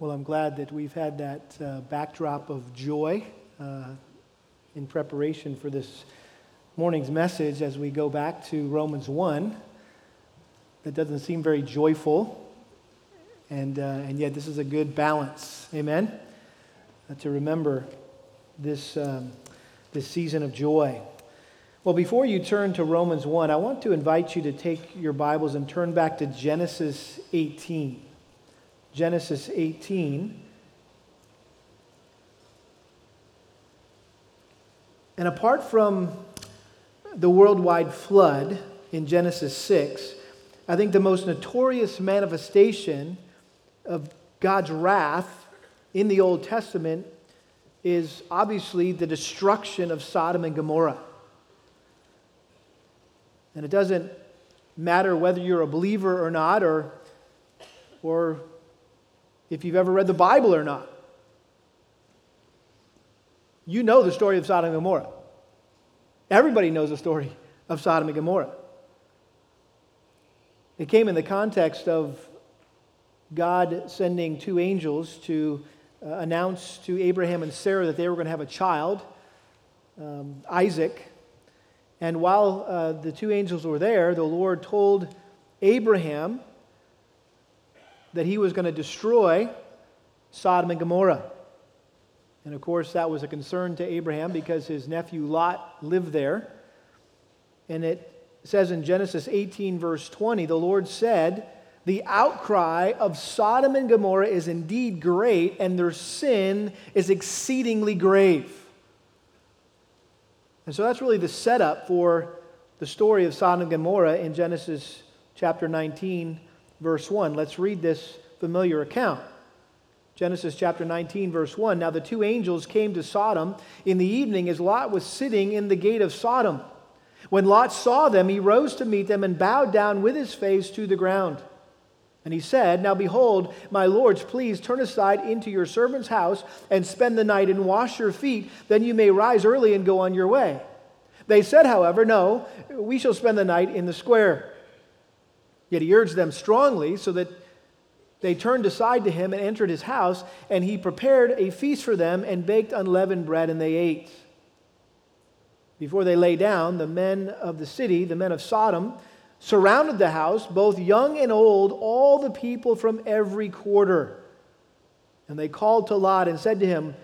Well, I'm glad that we've had that uh, backdrop of joy uh, in preparation for this morning's message as we go back to Romans 1. That doesn't seem very joyful, and, uh, and yet this is a good balance. Amen? Uh, to remember this, um, this season of joy. Well, before you turn to Romans 1, I want to invite you to take your Bibles and turn back to Genesis 18. Genesis 18. And apart from the worldwide flood in Genesis 6, I think the most notorious manifestation of God's wrath in the Old Testament is obviously the destruction of Sodom and Gomorrah. And it doesn't matter whether you're a believer or not, or, or if you've ever read the Bible or not. You know the story of Sodom and Gomorrah. Everybody knows the story of Sodom and Gomorrah. It came in the context of God sending two angels to uh, announce to Abraham and Sarah that they were going to have a child, um, Isaac. And while uh, the two angels were there, the Lord told Abraham that he was going to destroy Sodom and Gomorrah. And of course, that was a concern to Abraham because his nephew Lot lived there. And it says in Genesis 18, verse 20, the Lord said, The outcry of Sodom and Gomorrah is indeed great, and their sin is exceedingly grave. And so that's really the setup for the story of Sodom and Gomorrah in Genesis chapter 19, verse 1. Let's read this familiar account. Genesis chapter 19, verse 1. Now the two angels came to Sodom in the evening as Lot was sitting in the gate of Sodom. When Lot saw them, he rose to meet them and bowed down with his face to the ground. And he said, Now behold, my lords, please turn aside into your servant's house and spend the night and wash your feet. Then you may rise early and go on your way. They said, however, No, we shall spend the night in the square. Yet he urged them strongly so that they turned aside to him and entered his house, and he prepared a feast for them and baked unleavened bread, and they ate. Before they lay down, the men of the city, the men of Sodom, surrounded the house, both young and old, all the people from every quarter. And they called to Lot and said to him,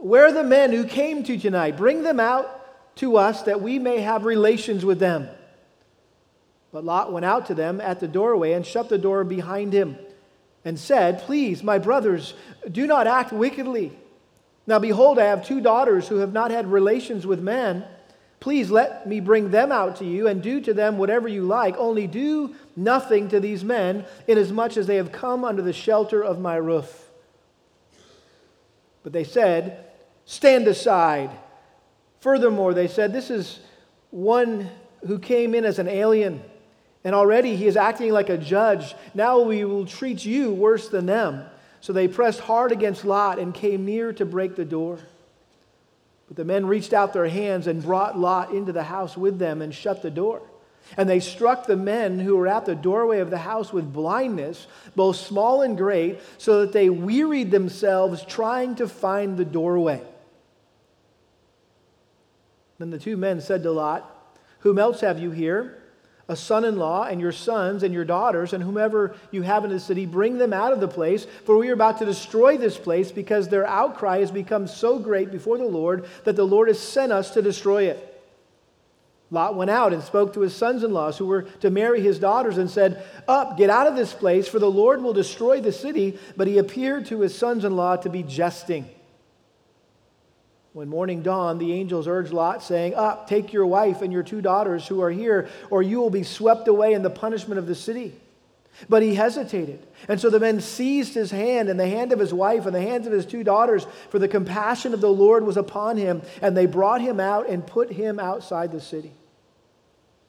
Where are the men who came to you tonight? Bring them out to us that we may have relations with them. But Lot went out to them at the doorway and shut the door behind him and said, Please, my brothers, do not act wickedly. Now behold, I have two daughters who have not had relations with men. Please let me bring them out to you and do to them whatever you like. Only do nothing to these men, inasmuch as they have come under the shelter of my roof. But they said, Stand aside. Furthermore, they said, This is one who came in as an alien and already he is acting like a judge. Now we will treat you worse than them. So they pressed hard against Lot and came near to break the door. But the men reached out their hands and brought Lot into the house with them and shut the door. And they struck the men who were at the doorway of the house with blindness, both small and great, so that they wearied themselves trying to find the doorway. Then the two men said to Lot, Whom else have you here? A son in law and your sons and your daughters and whomever you have in the city, bring them out of the place, for we are about to destroy this place because their outcry has become so great before the Lord that the Lord has sent us to destroy it. Lot went out and spoke to his sons in law who were to marry his daughters and said, Up, get out of this place, for the Lord will destroy the city. But he appeared to his sons in law to be jesting. When morning dawned, the angels urged Lot, saying, Up, take your wife and your two daughters who are here, or you will be swept away in the punishment of the city. But he hesitated. And so the men seized his hand and the hand of his wife and the hands of his two daughters, for the compassion of the Lord was upon him. And they brought him out and put him outside the city.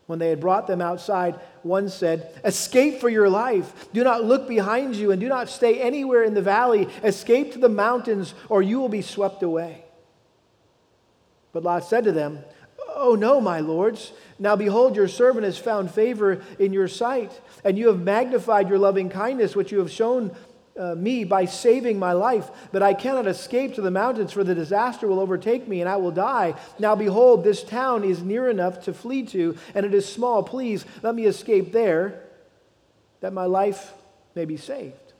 When they had brought them outside, one said, Escape for your life. Do not look behind you and do not stay anywhere in the valley. Escape to the mountains, or you will be swept away. But Lot said to them, Oh, no, my lords. Now behold, your servant has found favor in your sight, and you have magnified your loving kindness, which you have shown uh, me by saving my life, but I cannot escape to the mountains, for the disaster will overtake me and I will die. Now, behold, this town is near enough to flee to, and it is small. Please let me escape there, that my life may be saved.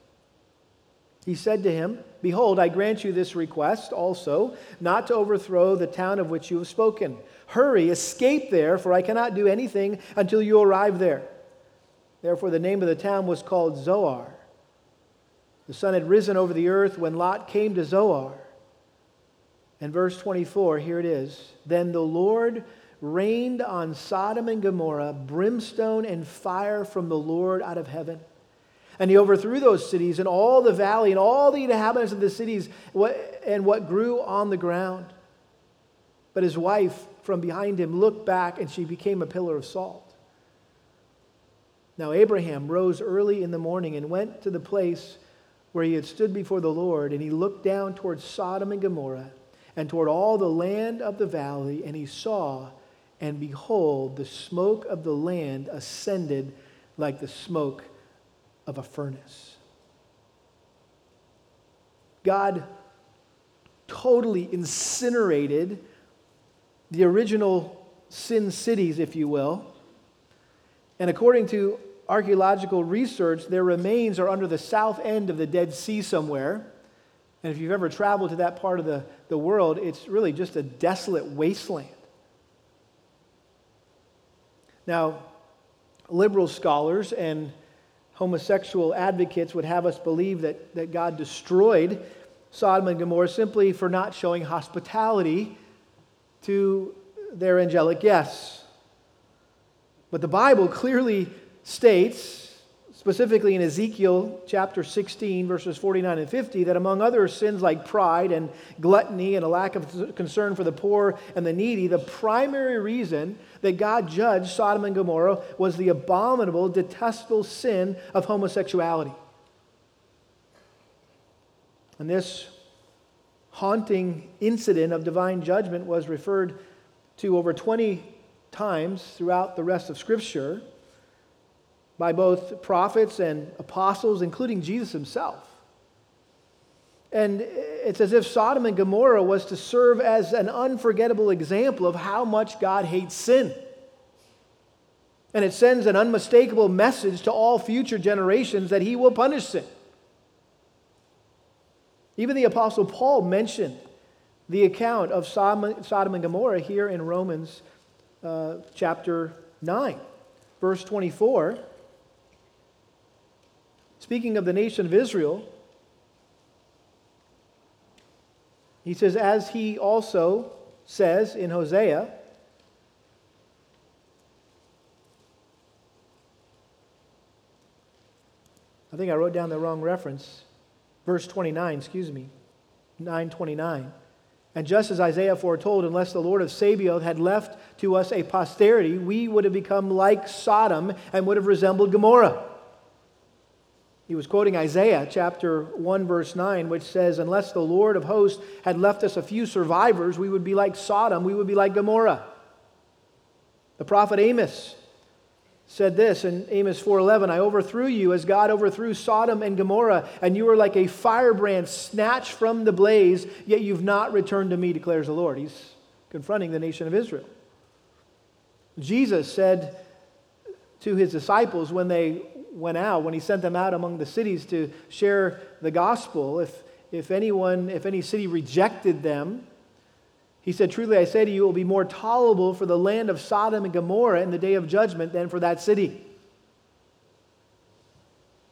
He said to him, Behold, I grant you this request also, not to overthrow the town of which you have spoken. Hurry, escape there, for I cannot do anything until you arrive there. Therefore, the name of the town was called Zoar. The sun had risen over the earth when Lot came to Zoar. And verse 24, here it is. Then the Lord rained on Sodom and Gomorrah brimstone and fire from the Lord out of heaven. And he overthrew those cities and all the valley and all the inhabitants of the cities and what grew on the ground. But his wife from behind him looked back and she became a pillar of salt. Now Abraham rose early in the morning and went to the place where he had stood before the Lord, and he looked down toward Sodom and Gomorrah and toward all the land of the valley, and he saw, and behold, the smoke of the land ascended like the smoke of a furnace. God totally incinerated the original sin cities, if you will. And according to archaeological research, their remains are under the south end of the Dead Sea somewhere. And if you've ever traveled to that part of the, the world, it's really just a desolate wasteland. Now, liberal scholars and homosexual advocates would have us believe that, that God destroyed Sodom and Gomorrah simply for not showing hospitality to their angelic guests. But the Bible clearly states, specifically in Ezekiel chapter 16, verses 49 and 50, that among other sins like pride and gluttony and a lack of concern for the poor and the needy, the primary reason that God judged Sodom and Gomorrah was the abominable, detestable sin of homosexuality. And this haunting incident of divine judgment was referred to over 20 times throughout the rest of Scripture by both prophets and apostles, including Jesus himself. And it's as if Sodom and Gomorrah was to serve as an unforgettable example of how much God hates sin. And it sends an unmistakable message to all future generations that he will punish sin. Even the Apostle Paul mentioned the account of Sodom and Gomorrah here in Romans uh, chapter 9, verse 24. Speaking of the nation of Israel, he says, as he also says in Hosea, I think I wrote down the wrong reference. Verse 29, excuse me, 929. And just as Isaiah foretold, unless the Lord of Sabaoth had left to us a posterity, we would have become like Sodom and would have resembled Gomorrah. He was quoting Isaiah chapter 1, verse 9, which says, Unless the Lord of hosts had left us a few survivors, we would be like Sodom, we would be like Gomorrah. The prophet Amos said this in Amos 4:11, I overthrew you as God overthrew Sodom and Gomorrah, and you were like a firebrand snatched from the blaze, yet you've not returned to me, declares the Lord. He's confronting the nation of Israel. Jesus said to his disciples when they went out, when he sent them out among the cities to share the gospel, if, if anyone, if any city rejected them, he said, Truly I say to you, it will be more tolerable for the land of Sodom and Gomorrah in the day of judgment than for that city.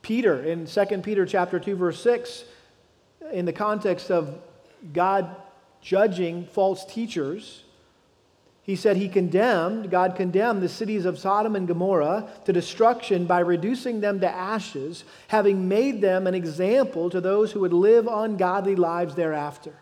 Peter, in 2 Peter chapter 2, verse 6, in the context of God judging false teachers, he said he condemned, God condemned the cities of Sodom and Gomorrah to destruction by reducing them to ashes, having made them an example to those who would live ungodly lives thereafter.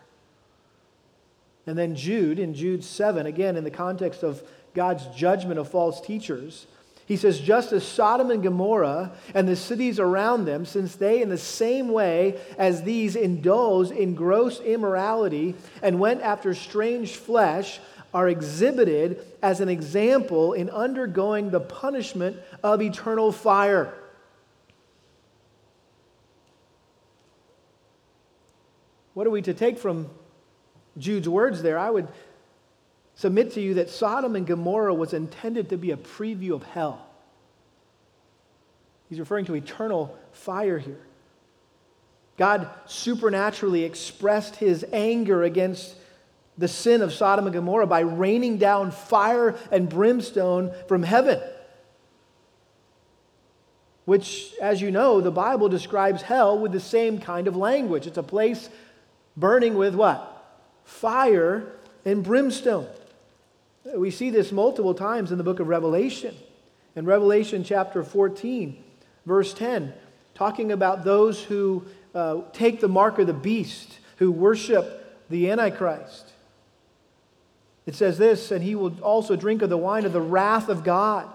And then Jude, in Jude 7, again in the context of God's judgment of false teachers, he says, just as Sodom and Gomorrah and the cities around them, since they, in the same way as these, indulged in gross immorality and went after strange flesh, are exhibited as an example in undergoing the punishment of eternal fire. What are we to take from Jude's words there? I would submit to you that Sodom and Gomorrah was intended to be a preview of hell. He's referring to eternal fire here. God supernaturally expressed his anger against the sin of Sodom and Gomorrah by raining down fire and brimstone from heaven. Which, as you know, the Bible describes hell with the same kind of language. It's a place burning with what? Fire and brimstone. We see this multiple times in the book of Revelation. In Revelation chapter 14, verse 10, talking about those who uh, take the mark of the beast, who worship the Antichrist. It says this, and he will also drink of the wine of the wrath of God,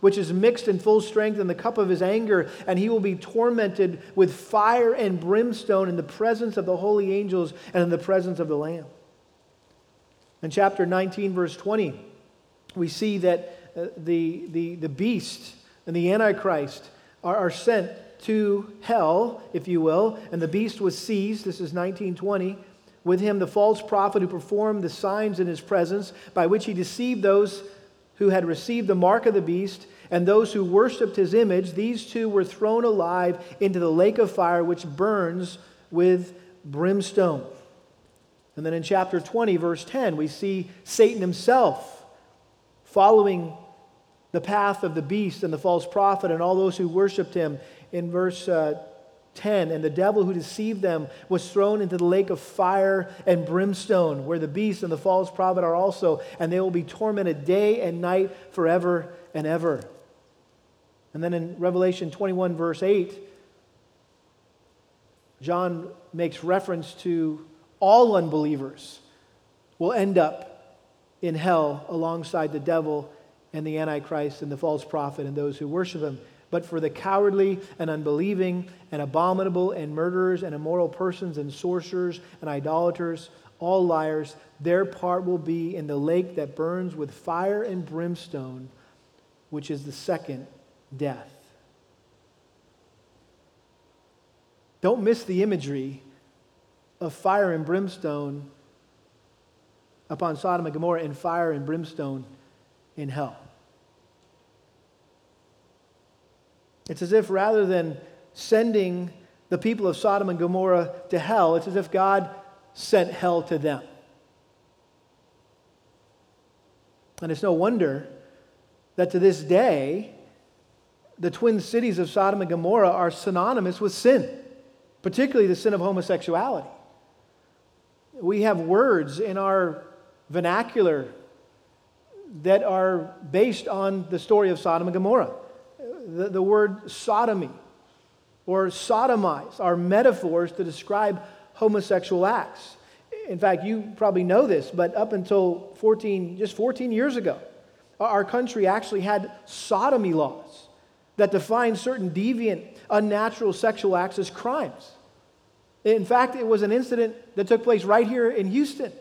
which is mixed in full strength in the cup of his anger, and he will be tormented with fire and brimstone in the presence of the holy angels and in the presence of the Lamb. In chapter 19, verse 20, we see that uh, the, the, the beast and the Antichrist are, are sent to hell, if you will, and the beast was seized. This is 1920 with him the false prophet who performed the signs in his presence, by which he deceived those who had received the mark of the beast and those who worshipped his image. These two were thrown alive into the lake of fire, which burns with brimstone. And then in chapter 20, verse 10, we see Satan himself following the path of the beast and the false prophet and all those who worshiped him. In verse uh, 10 And the devil who deceived them was thrown into the lake of fire and brimstone, where the beast and the false prophet are also, and they will be tormented day and night forever and ever. And then in Revelation 21, verse 8, John makes reference to all unbelievers will end up in hell alongside the devil and the Antichrist and the false prophet and those who worship him. But for the cowardly and unbelieving and abominable and murderers and immoral persons and sorcerers and idolaters, all liars, their part will be in the lake that burns with fire and brimstone, which is the second death. Don't miss the imagery of fire and brimstone upon Sodom and Gomorrah and fire and brimstone in hell. It's as if rather than sending the people of Sodom and Gomorrah to hell, it's as if God sent hell to them. And it's no wonder that to this day, the twin cities of Sodom and Gomorrah are synonymous with sin, particularly the sin of homosexuality. We have words in our vernacular that are based on the story of Sodom and Gomorrah the, the word sodomy or sodomize are metaphors to describe homosexual acts. In fact, you probably know this, but up until 14, just 14 years ago, our country actually had sodomy laws that defined certain deviant, unnatural sexual acts as crimes. In fact, it was an incident that took place right here in Houston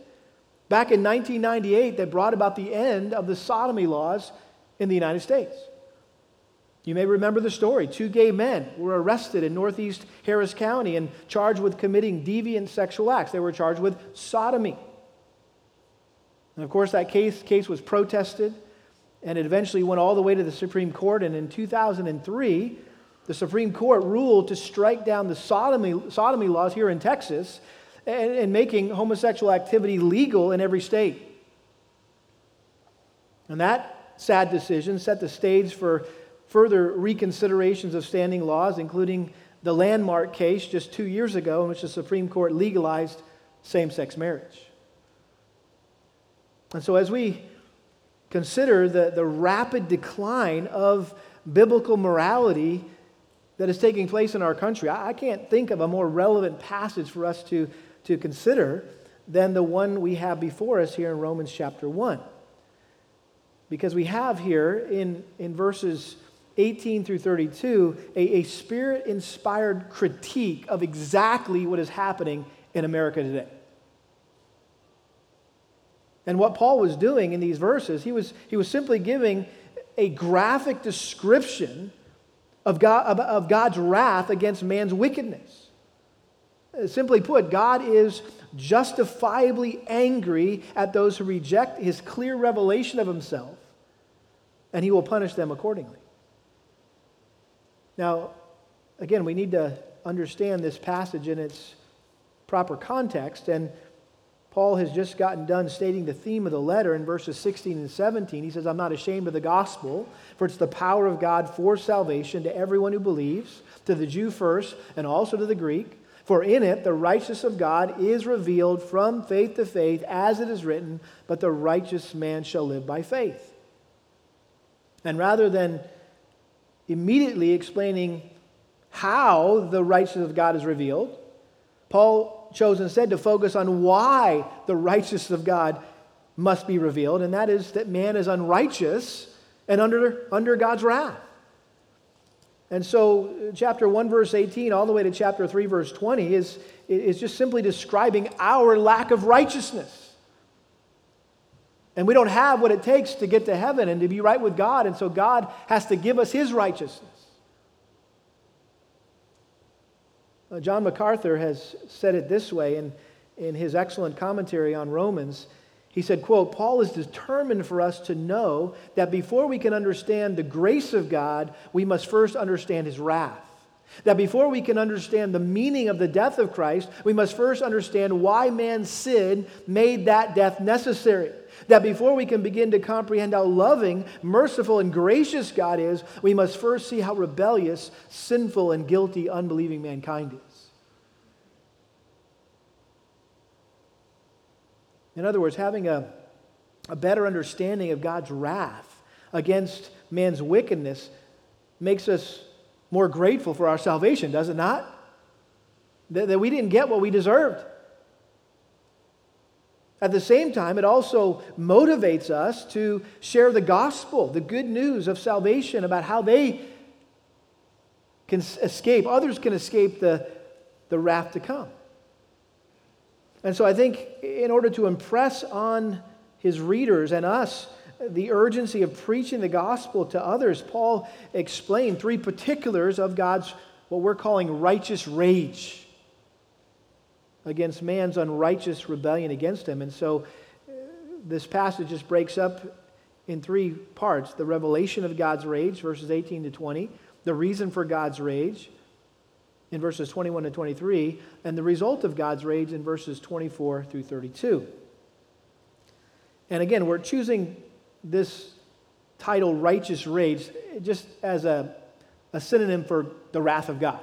back in 1998 that brought about the end of the sodomy laws in the United States. You may remember the story. Two gay men were arrested in northeast Harris County and charged with committing deviant sexual acts. They were charged with sodomy. And of course, that case, case was protested, and it eventually went all the way to the Supreme Court. And in 2003, the Supreme Court ruled to strike down the sodomy, sodomy laws here in Texas and, and making homosexual activity legal in every state. And that sad decision set the stage for further reconsiderations of standing laws, including the landmark case just two years ago in which the Supreme Court legalized same sex marriage. And so, as we consider the, the rapid decline of biblical morality that is taking place in our country, I, I can't think of a more relevant passage for us to, to consider than the one we have before us here in Romans chapter 1. Because we have here in, in verses 18 through 32, a, a spirit inspired critique of exactly what is happening in America today. And what Paul was doing in these verses, he was, he was simply giving a graphic description of, God, of, of God's wrath against man's wickedness. Uh, simply put, God is justifiably angry at those who reject his clear revelation of himself, and he will punish them accordingly. Now, again, we need to understand this passage in its proper context, and Paul has just gotten done stating the theme of the letter in verses 16 and 17. He says, I'm not ashamed of the gospel, for it's the power of God for salvation to everyone who believes, to the Jew first, and also to the Greek. For in it the righteousness of God is revealed from faith to faith, as it is written, but the righteous man shall live by faith. And rather than immediately explaining how the righteousness of God is revealed, Paul chose instead to focus on why the righteousness of God must be revealed, and that is that man is unrighteous and under, under God's wrath. And so, uh, chapter 1, verse 18, all the way to chapter 3, verse 20, is, is just simply describing our lack of righteousness. And we don't have what it takes to get to heaven and to be right with God, and so God has to give us his righteousness. Uh, John MacArthur has said it this way in, in his excellent commentary on Romans. He said, quote, Paul is determined for us to know that before we can understand the grace of God, we must first understand his wrath. That before we can understand the meaning of the death of Christ, we must first understand why man's sin made that death necessary. That before we can begin to comprehend how loving, merciful, and gracious God is, we must first see how rebellious, sinful, and guilty unbelieving mankind is. In other words, having a, a better understanding of God's wrath against man's wickedness makes us more grateful for our salvation, does it not? That, that we didn't get what we deserved. At the same time, it also motivates us to share the gospel, the good news of salvation about how they can escape, others can escape the, the wrath to come. And so I think in order to impress on his readers and us the urgency of preaching the gospel to others, Paul explained three particulars of God's, what we're calling righteous rage against man's unrighteous rebellion against him. And so uh, this passage just breaks up in three parts the revelation of God's rage, verses 18 to 20, the reason for God's rage, in verses 21 to 23, and the result of God's rage in verses 24 through 32. And again, we're choosing this title, Righteous Rage, just as a, a synonym for the wrath of God.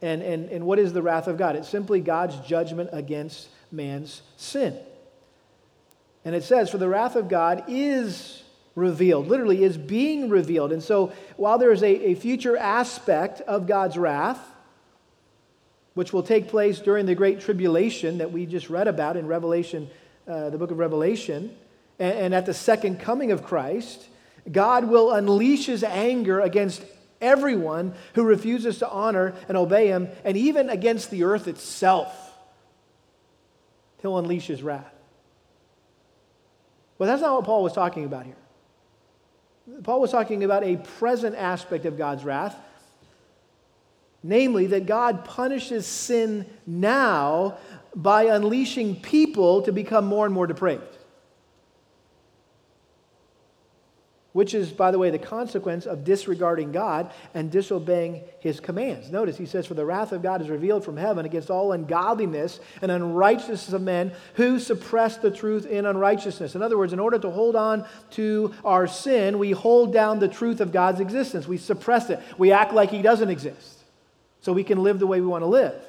And, and, and what is the wrath of God? It's simply God's judgment against man's sin. And it says, For the wrath of God is revealed, literally, is being revealed. And so, while there is a, a future aspect of God's wrath, which will take place during the great tribulation that we just read about in Revelation, uh, the book of Revelation, and, and at the second coming of Christ, God will unleash his anger against everyone who refuses to honor and obey him, and even against the earth itself. He'll unleash his wrath. But that's not what Paul was talking about here. Paul was talking about a present aspect of God's wrath, namely that God punishes sin now by unleashing people to become more and more depraved. Which is, by the way, the consequence of disregarding God and disobeying his commands. Notice he says, For the wrath of God is revealed from heaven against all ungodliness and unrighteousness of men who suppress the truth in unrighteousness. In other words, in order to hold on to our sin, we hold down the truth of God's existence. We suppress it. We act like he doesn't exist so we can live the way we want to live.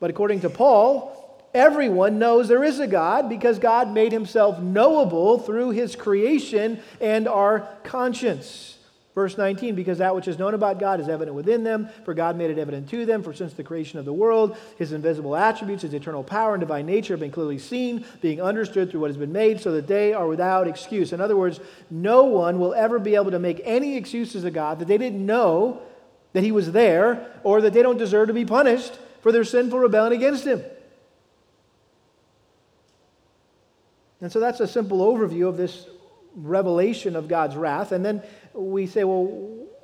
But according to Paul, Everyone knows there is a God because God made himself knowable through his creation and our conscience. Verse 19, because that which is known about God is evident within them, for God made it evident to them. For since the creation of the world, his invisible attributes, his eternal power and divine nature have been clearly seen, being understood through what has been made, so that they are without excuse. In other words, no one will ever be able to make any excuses of God that they didn't know that he was there or that they don't deserve to be punished for their sinful rebellion against him. And so that's a simple overview of this revelation of God's wrath. And then we say, well,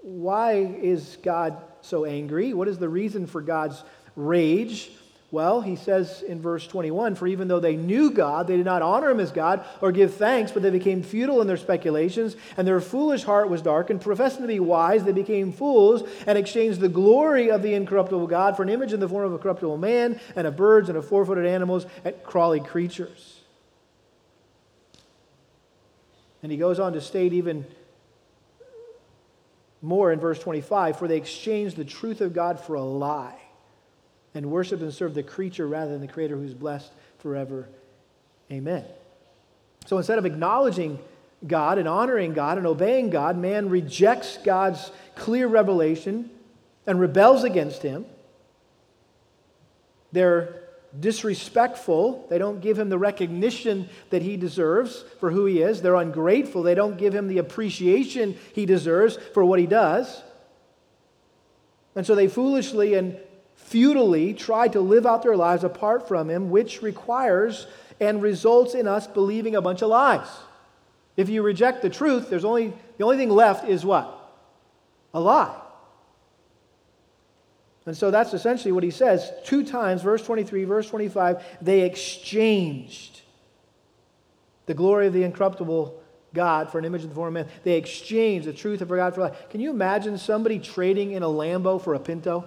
why is God so angry? What is the reason for God's rage? Well, he says in verse 21 For even though they knew God, they did not honor him as God or give thanks, but they became futile in their speculations, and their foolish heart was darkened. Professing to be wise, they became fools and exchanged the glory of the incorruptible God for an image in the form of a corruptible man, and of birds, and of four footed animals, and crawly creatures. And he goes on to state even more in verse 25 For they exchanged the truth of God for a lie and worship and serve the creature rather than the creator who's blessed forever. Amen. So instead of acknowledging God and honoring God and obeying God, man rejects God's clear revelation and rebels against him. They're disrespectful. They don't give him the recognition that he deserves for who he is. They're ungrateful. They don't give him the appreciation he deserves for what he does. And so they foolishly and futilely try to live out their lives apart from Him, which requires and results in us believing a bunch of lies. If you reject the truth, there's only, the only thing left is what? A lie. And so that's essentially what he says. Two times, verse 23, verse 25, they exchanged the glory of the incorruptible God for an image of the form of man. They exchanged the truth of God for life. Can you imagine somebody trading in a Lambo for a Pinto?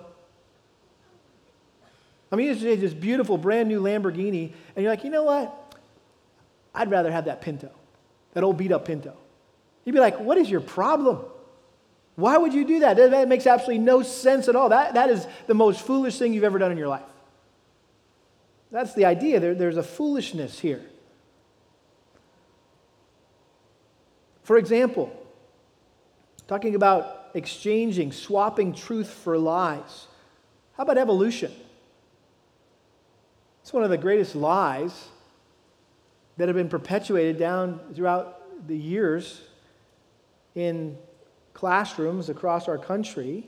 I mean, it's this beautiful, brand new Lamborghini, and you're like, you know what? I'd rather have that Pinto, that old beat up Pinto. You'd be like, what is your problem? Why would you do that? That makes absolutely no sense at all. That, that is the most foolish thing you've ever done in your life. That's the idea. There, there's a foolishness here. For example, talking about exchanging, swapping truth for lies. How about evolution? It's one of the greatest lies that have been perpetuated down throughout the years in classrooms across our country.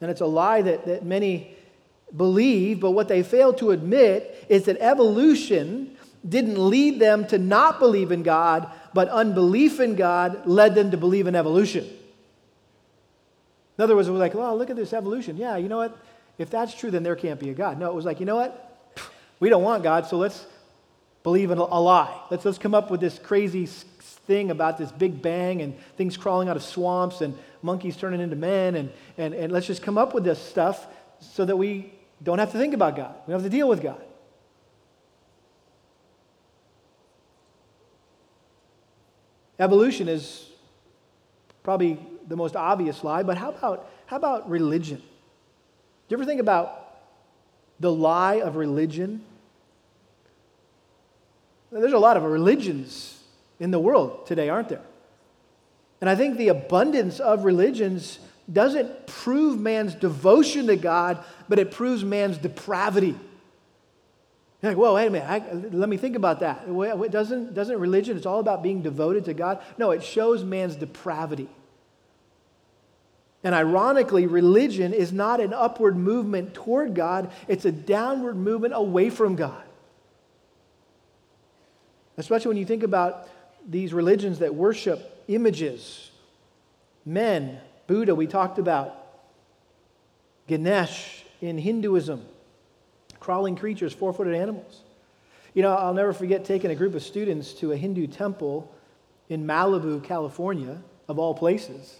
And it's a lie that, that many believe, but what they fail to admit is that evolution didn't lead them to not believe in God, but unbelief in God led them to believe in evolution. In other words, it was like, well, look at this evolution. Yeah, you know what? If that's true, then there can't be a God. No, it was like, you know what? We don't want God, so let's believe in a lie. Let's, let's come up with this crazy thing about this big bang and things crawling out of swamps and monkeys turning into men, and, and, and let's just come up with this stuff so that we don't have to think about God. We don't have to deal with God. Evolution is probably the most obvious lie, but how about, how about religion? Do you ever think about the lie of religion? There's a lot of religions in the world today, aren't there? And I think the abundance of religions doesn't prove man's devotion to God, but it proves man's depravity. You're like, whoa, wait a minute. I, let me think about that. Doesn't, doesn't religion, it's all about being devoted to God? No, it shows man's depravity. And ironically, religion is not an upward movement toward God, it's a downward movement away from God. Especially when you think about these religions that worship images, men, Buddha, we talked about, Ganesh in Hinduism, crawling creatures, four footed animals. You know, I'll never forget taking a group of students to a Hindu temple in Malibu, California, of all places.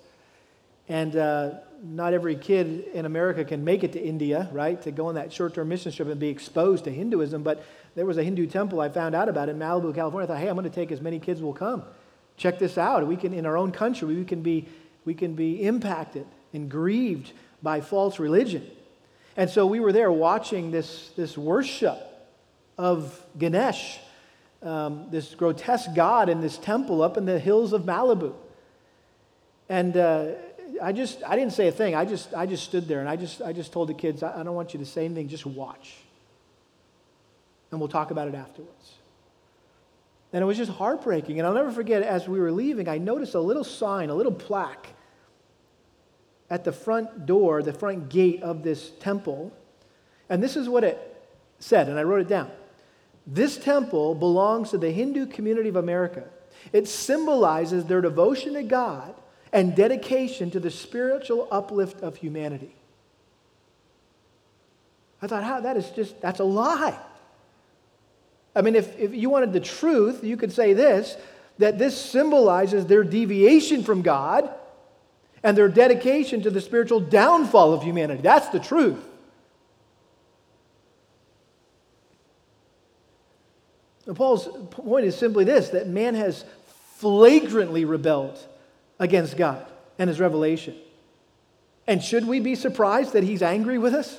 And uh, not every kid in America can make it to India, right, to go on that short term mission trip and be exposed to Hinduism. But there was a Hindu temple I found out about in Malibu, California. I thought, hey, I'm going to take as many kids will come. Check this out. We can, in our own country, we can be, we can be impacted and grieved by false religion. And so we were there watching this, this worship of Ganesh, um, this grotesque god in this temple up in the hills of Malibu. And uh, I just, I didn't say a thing. I just, I just stood there and I just, I just told the kids, I, I don't want you to say anything, just watch and we'll talk about it afterwards. And it was just heartbreaking. And I'll never forget, as we were leaving, I noticed a little sign, a little plaque at the front door, the front gate of this temple. And this is what it said, and I wrote it down. This temple belongs to the Hindu community of America. It symbolizes their devotion to God and dedication to the spiritual uplift of humanity. I thought, how that is just, that's a lie. I mean, if, if you wanted the truth, you could say this that this symbolizes their deviation from God and their dedication to the spiritual downfall of humanity. That's the truth. And Paul's point is simply this that man has flagrantly rebelled against God and his revelation. And should we be surprised that he's angry with us?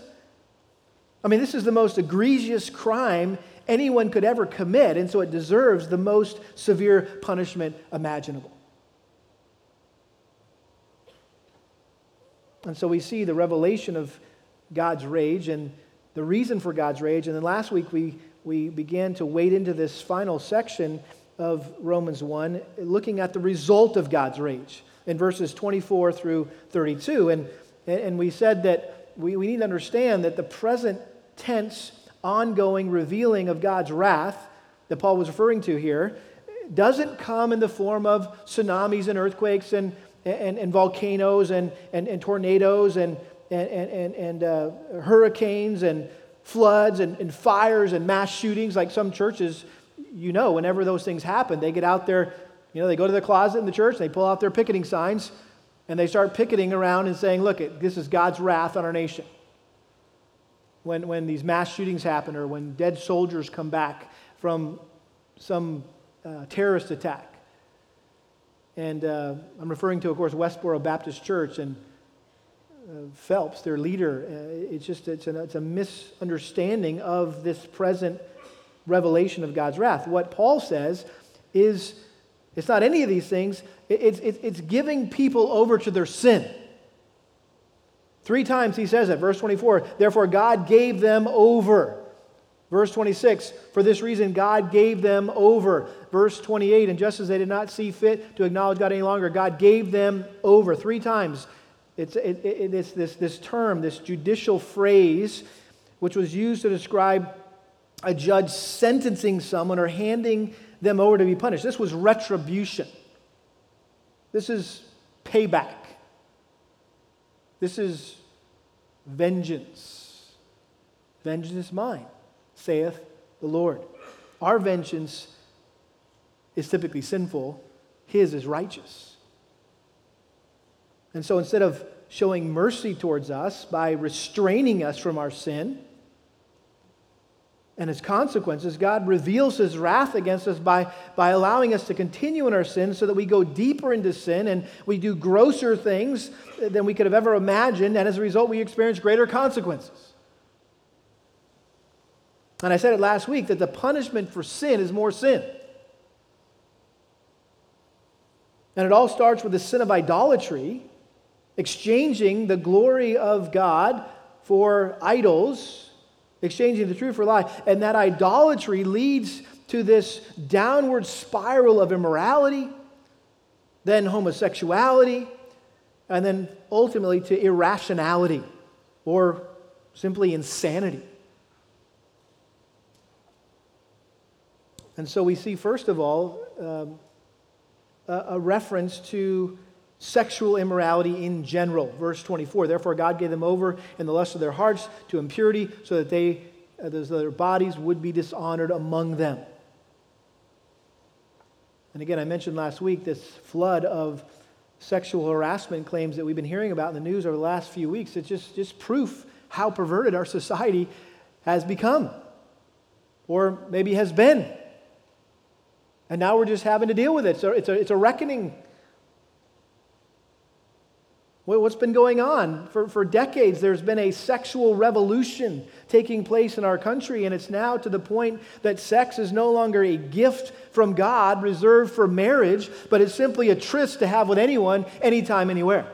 I mean, this is the most egregious crime anyone could ever commit, and so it deserves the most severe punishment imaginable. And so we see the revelation of God's rage and the reason for God's rage. And then last week we, we began to wade into this final section of Romans 1, looking at the result of God's rage in verses 24 through 32. And, and we said that we, we need to understand that the present tense, ongoing revealing of God's wrath that Paul was referring to here doesn't come in the form of tsunamis and earthquakes and, and, and volcanoes and, and, and tornadoes and, and, and, and uh, hurricanes and floods and, and fires and mass shootings. Like some churches you know whenever those things happen they get out there you know they go to the closet in the church they pull out their picketing signs and they start picketing around and saying look this is god's wrath on our nation when, when these mass shootings happen or when dead soldiers come back from some uh, terrorist attack. And uh, I'm referring to, of course, Westboro Baptist Church and uh, Phelps, their leader. Uh, it's just it's, an, it's a misunderstanding of this present revelation of God's wrath. What Paul says is it's not any of these things, it's, it's, it's giving people over to their sin. Three times he says it. Verse 24, therefore God gave them over. Verse 26, for this reason God gave them over. Verse 28, and just as they did not see fit to acknowledge God any longer, God gave them over. Three times. It's, it, it, it's this, this term, this judicial phrase, which was used to describe a judge sentencing someone or handing them over to be punished. This was retribution. This is payback. This is vengeance. Vengeance is mine, saith the Lord. Our vengeance is typically sinful, His is righteous. And so instead of showing mercy towards us by restraining us from our sin, and its consequences, God reveals his wrath against us by, by allowing us to continue in our sin so that we go deeper into sin and we do grosser things than we could have ever imagined, and as a result, we experience greater consequences. And I said it last week that the punishment for sin is more sin. And it all starts with the sin of idolatry, exchanging the glory of God for idols exchanging the truth for a lie. And that idolatry leads to this downward spiral of immorality, then homosexuality, and then ultimately to irrationality or simply insanity. And so we see, first of all, um, a, a reference to sexual immorality in general. Verse 24 Therefore, God gave them over in the lust of their hearts to impurity, so that they, uh, their bodies would be dishonored among them. And again, I mentioned last week this flood of sexual harassment claims that we've been hearing about in the news over the last few weeks. It's just, just proof how perverted our society has become, or maybe has been. And now we're just having to deal with it. So it's a, it's a reckoning What's been going on? For, for decades, there's been a sexual revolution taking place in our country, and it's now to the point that sex is no longer a gift from God reserved for marriage, but it's simply a tryst to have with anyone, anytime, anywhere.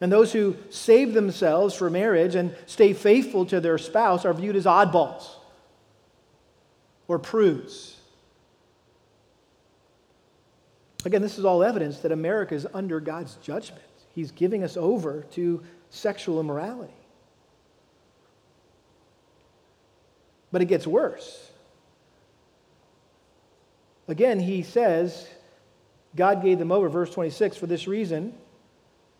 And those who save themselves for marriage and stay faithful to their spouse are viewed as oddballs or prudes. Again, this is all evidence that America is under God's judgment. He's giving us over to sexual immorality. But it gets worse. Again, he says, God gave them over, verse 26, for this reason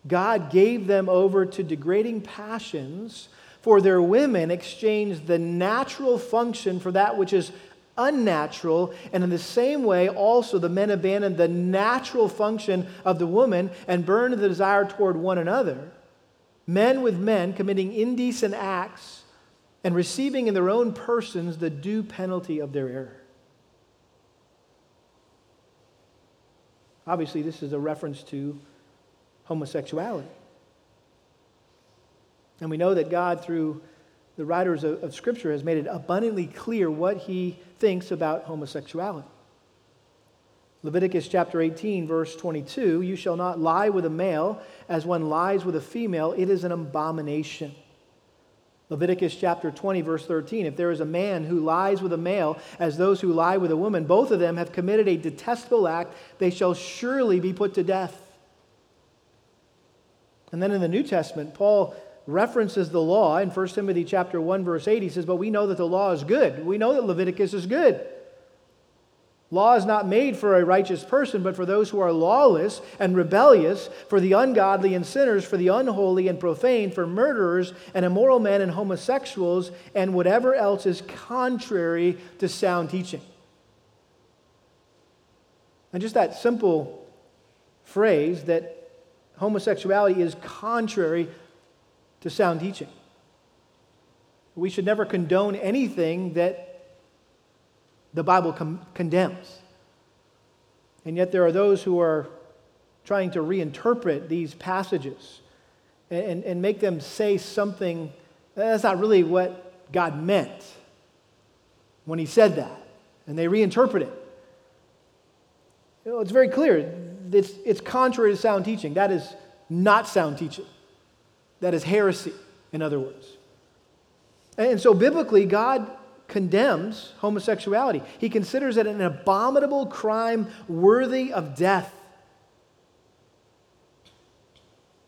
God gave them over to degrading passions, for their women exchanged the natural function for that which is unnatural. And in the same way, also the men abandoned the natural function of the woman and burned the desire toward one another. Men with men committing indecent acts and receiving in their own persons the due penalty of their error. Obviously, this is a reference to homosexuality. And we know that God, through the writers of, of, Scripture, has made it abundantly clear what he thinks about homosexuality. Leviticus chapter 18, verse 22 You shall not lie with a male as one lies with a female, it is an abomination. Leviticus chapter 20, verse 13 If there is a man who lies with a male as those who lie with a woman, both of them have committed a detestable act, they shall surely be put to death. And then in the New Testament, Paul references the law in 1 Timothy chapter 1 verse 8. He says, "But we know that the law is good. We know that Leviticus is good." Law is not made for a righteous person, but for those who are lawless and rebellious, for the ungodly and sinners, for the unholy and profane, for murderers and immoral men and homosexuals, and whatever else is contrary to sound teaching. And just that simple phrase that homosexuality is contrary to sound teaching. We should never condone anything that the Bible com- condemns. And yet, there are those who are trying to reinterpret these passages and, and, make them say something eh, that's not really what God meant when He said that. And they reinterpret it. You know, it's very clear it's, it's contrary to sound teaching. That is not sound teaching. That is heresy, in other words. And so, biblically, God condemns homosexuality. He considers it an abominable crime worthy of death.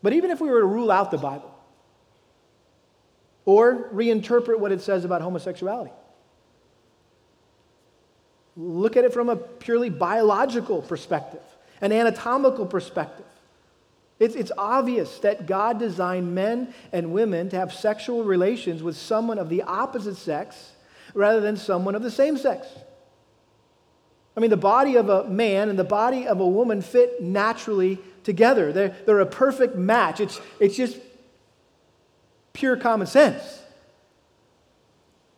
But even if we were to rule out the Bible or reinterpret what it says about homosexuality, look at it from a purely biological perspective an anatomical perspective. It's, it's obvious that God designed men and women to have sexual relations with someone of the opposite sex rather than someone of the same sex. I mean, the body of a man and the body of a woman fit naturally together. They're, they're a perfect match. It's, it's just pure common sense.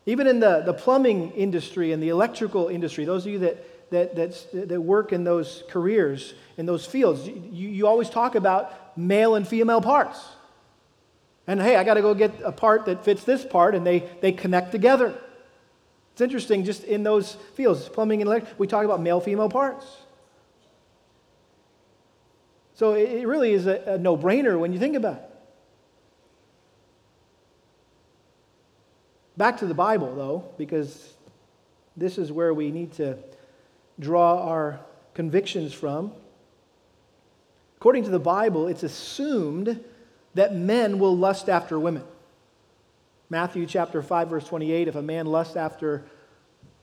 Even in the, the plumbing industry and the electrical industry, those of you that that, that, that work in those careers, in those fields, you, you always talk about male and female parts. And hey, I got to go get a part that fits this part, and they, they connect together. It's interesting, just in those fields, plumbing and electric, we talk about male female parts. So it really is a, a no brainer when you think about it. Back to the Bible, though, because this is where we need to draw our convictions from. According to the Bible, it's assumed that men will lust after women. Matthew chapter 5 verse 28 if a man lusts after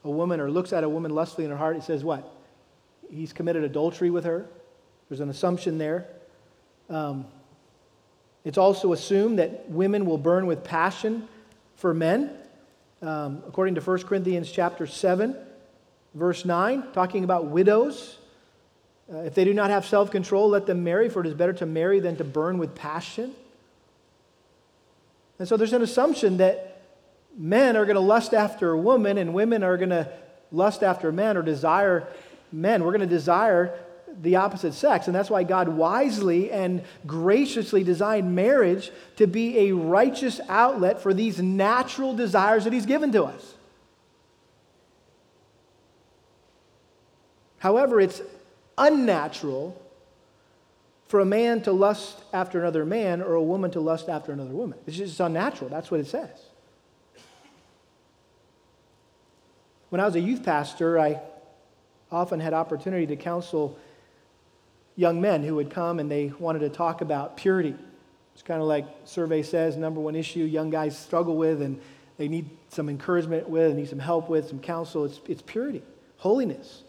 a woman or looks at a woman lustfully in her heart it says what? He's committed adultery with her. There's an assumption there. Um, it's also assumed that women will burn with passion for men. Um, according to 1 Corinthians chapter 7, Verse 9, talking about widows. Uh, if they do not have self control, let them marry, for it is better to marry than to burn with passion. And so there's an assumption that men are going to lust after a woman and women are going to lust after men or desire men. We're going to desire the opposite sex. And that's why God wisely and graciously designed marriage to be a righteous outlet for these natural desires that He's given to us. However, it's unnatural for a man to lust after another man or a woman to lust after another woman. It's just unnatural. That's what it says. When I was a youth pastor, I often had opportunity to counsel young men who would come and they wanted to talk about purity. It's kind of like survey says, number one issue young guys struggle with and they need some encouragement with, need some help with, some counsel. It's, it's purity, holiness.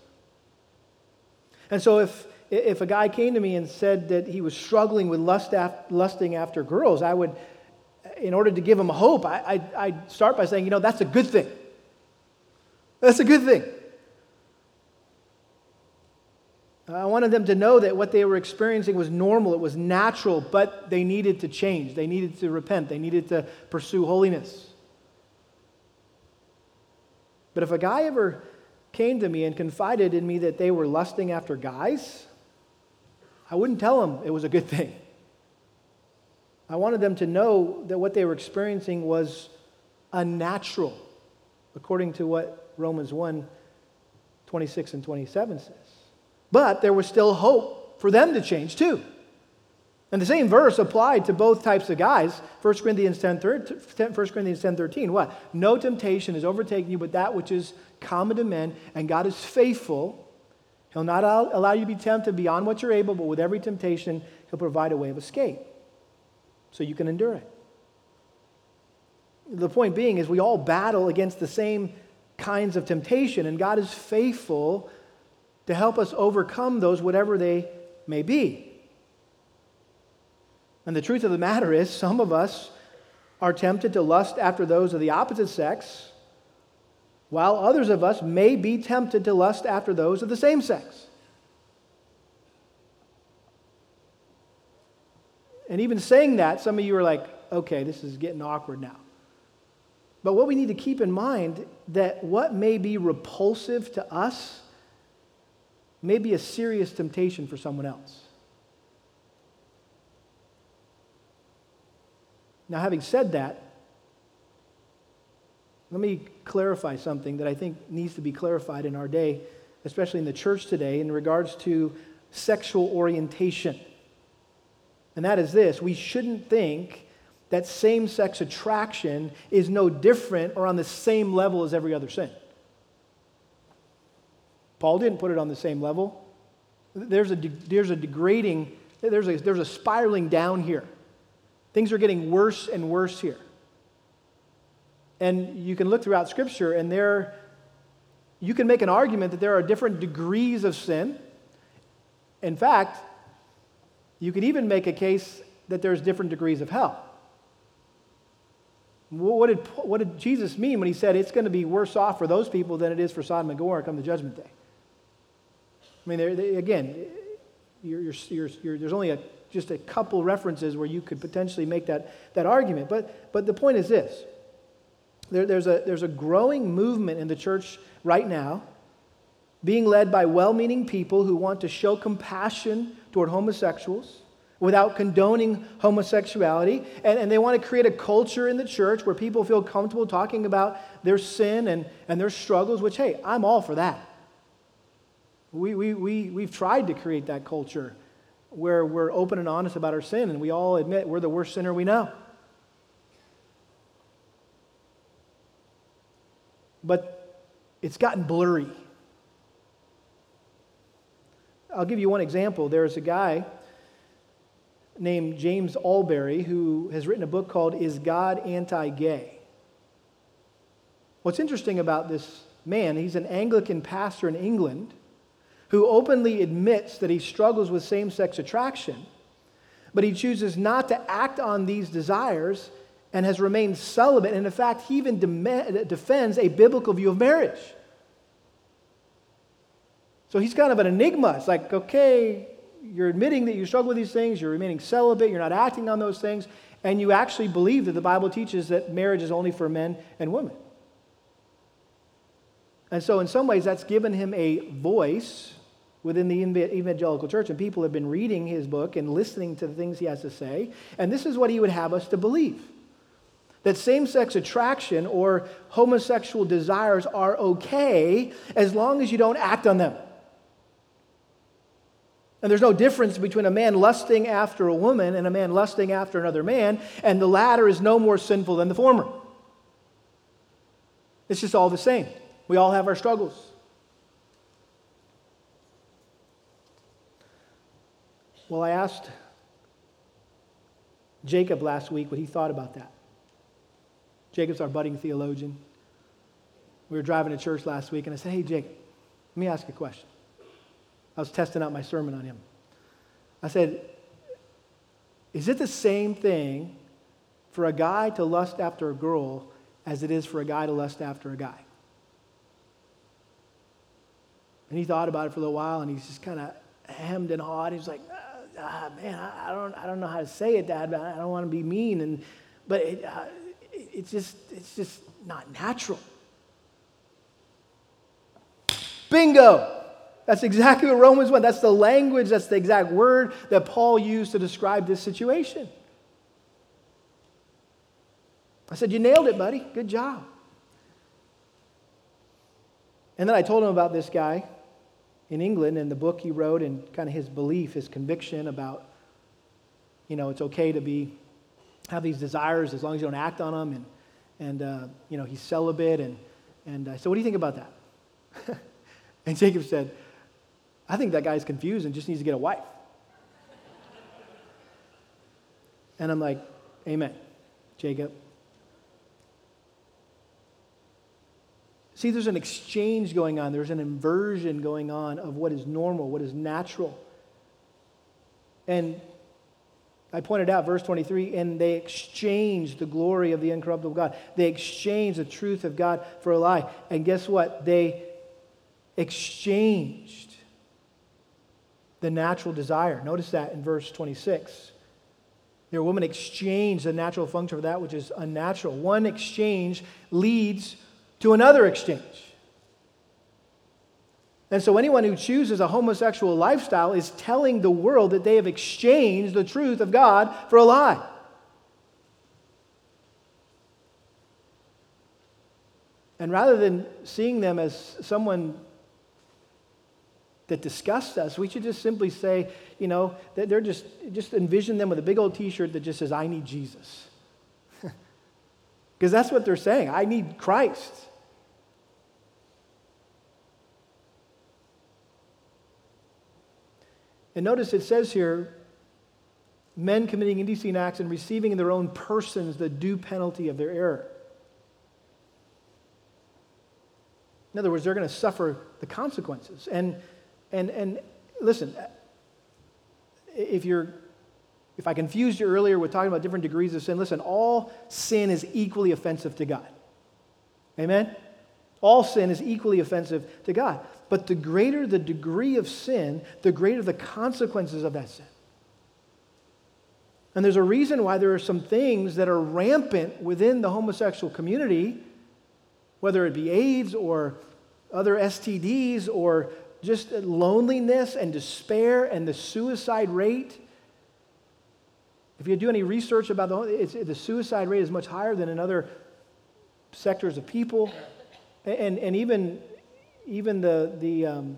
And so if, if a guy came to me and said that he was struggling with lust lusting after girls, I would, in order to give him hope, I, I'd, I'd start by saying, you know, that's a good thing. That's a good thing. I wanted them to know that what they were experiencing was normal, it was natural, but they needed to change. They needed to repent. They needed to pursue holiness. But if a guy ever came to me and confided in me that they were lusting after guys, I wouldn't tell them it was a good thing. I wanted them to know that what they were experiencing was unnatural, according to what Romans 1 26 and 27 says. But there was still hope for them to change too. And the same verse applied to both types of guys. 1 Corinthians 10, 1 Corinthians 10 13. What? No temptation is overtaking you but that which is common to men, and God is faithful. He'll not allow you to be tempted beyond what you're able, but with every temptation, He'll provide a way of escape so you can endure it. The point being is we all battle against the same kinds of temptation, and God is faithful to help us overcome those, whatever they may be. And the truth of the matter is, some of us are tempted to lust after those of the opposite sex, while others of us may be tempted to lust after those of the same sex. And even saying that, some of you are like, okay, this is getting awkward now. But what we need to keep in mind that what may be repulsive to us may be a serious temptation for someone else. Now, having said that, let me clarify something that I think needs to be clarified in our day, especially in the church today, in regards to sexual orientation. And that is this we shouldn't think that same sex attraction is no different or on the same level as every other sin. Paul didn't put it on the same level. There's a, there's a degrading, there's a, there's a spiraling down here. Things are getting worse and worse here. And you can look throughout Scripture, and there, you can make an argument that there are different degrees of sin. In fact, you could even make a case that there's different degrees of hell. What did, what did Jesus mean when he said it's going to be worse off for those people than it is for Sodom and Gomorrah come the judgment day? I mean, they, again, you're, you're, you're, there's only a, just a couple references where you could potentially make that, that argument. But, but the point is this there, there's, a, there's a growing movement in the church right now being led by well meaning people who want to show compassion toward homosexuals without condoning homosexuality. And, and they want to create a culture in the church where people feel comfortable talking about their sin and, and their struggles, which, hey, I'm all for that. We, we, we, we've tried to create that culture where we're open and honest about our sin and we all admit we're the worst sinner we know. But it's gotten blurry. I'll give you one example. There's a guy named James Allberry who has written a book called Is God Anti Gay? What's interesting about this man, he's an Anglican pastor in England who openly admits that he struggles with same sex attraction, but he chooses not to act on these desires and has remained celibate. And in fact, he even de- defends a biblical view of marriage. So he's kind of an enigma. It's like, okay, you're admitting that you struggle with these things, you're remaining celibate, you're not acting on those things, and you actually believe that the Bible teaches that marriage is only for men and women. And so, in some ways, that's given him a voice within the evangelical church, and people have been reading his book and listening to the things he has to say. And this is what he would have us to believe that same sex attraction or homosexual desires are okay as long as you don't act on them. And there's no difference between a man lusting after a woman and a man lusting after another man, and the latter is no more sinful than the former. It's just all the same. We all have our struggles. Well, I asked Jacob last week what he thought about that. Jacob's our budding theologian. We were driving to church last week, and I said, Hey, Jacob, let me ask you a question. I was testing out my sermon on him. I said, Is it the same thing for a guy to lust after a girl as it is for a guy to lust after a guy? And he thought about it for a little while and he's just kind of hemmed and hawed. He's like, ah, man, I, I, don't, I don't know how to say it, Dad, but I don't want to be mean. And, but it, uh, it, it's, just, it's just not natural. Bingo! That's exactly what Romans 1. That's the language, that's the exact word that Paul used to describe this situation. I said, You nailed it, buddy. Good job. And then I told him about this guy in England and the book he wrote and kind of his belief, his conviction about, you know, it's okay to be, have these desires as long as you don't act on them. And, and uh, you know, he's celibate. And, and I said, What do you think about that? and Jacob said, I think that guy's confused and just needs to get a wife. and I'm like, Amen, Jacob. See, there's an exchange going on, there's an inversion going on of what is normal, what is natural. And I pointed out, verse 23, and they exchanged the glory of the incorruptible God. They exchanged the truth of God for a lie. And guess what? They exchanged the natural desire. Notice that in verse 26. Their woman exchanged the natural function for that which is unnatural. One exchange leads to another exchange. And so, anyone who chooses a homosexual lifestyle is telling the world that they have exchanged the truth of God for a lie. And rather than seeing them as someone that disgusts us, we should just simply say, you know, that they're just, just envision them with a big old t shirt that just says, I need Jesus. Because that's what they're saying. I need Christ. And notice it says here men committing indecent acts and receiving in their own persons the due penalty of their error. In other words, they're going to suffer the consequences. And and, and listen, if you're if I confused you earlier with talking about different degrees of sin, listen, all sin is equally offensive to God. Amen? All sin is equally offensive to God. But the greater the degree of sin, the greater the consequences of that sin. And there's a reason why there are some things that are rampant within the homosexual community, whether it be AIDS or other STDs or just loneliness and despair and the suicide rate. If you do any research about the, the suicide rate is much higher than in other sectors of people. And, and even, even the, the um,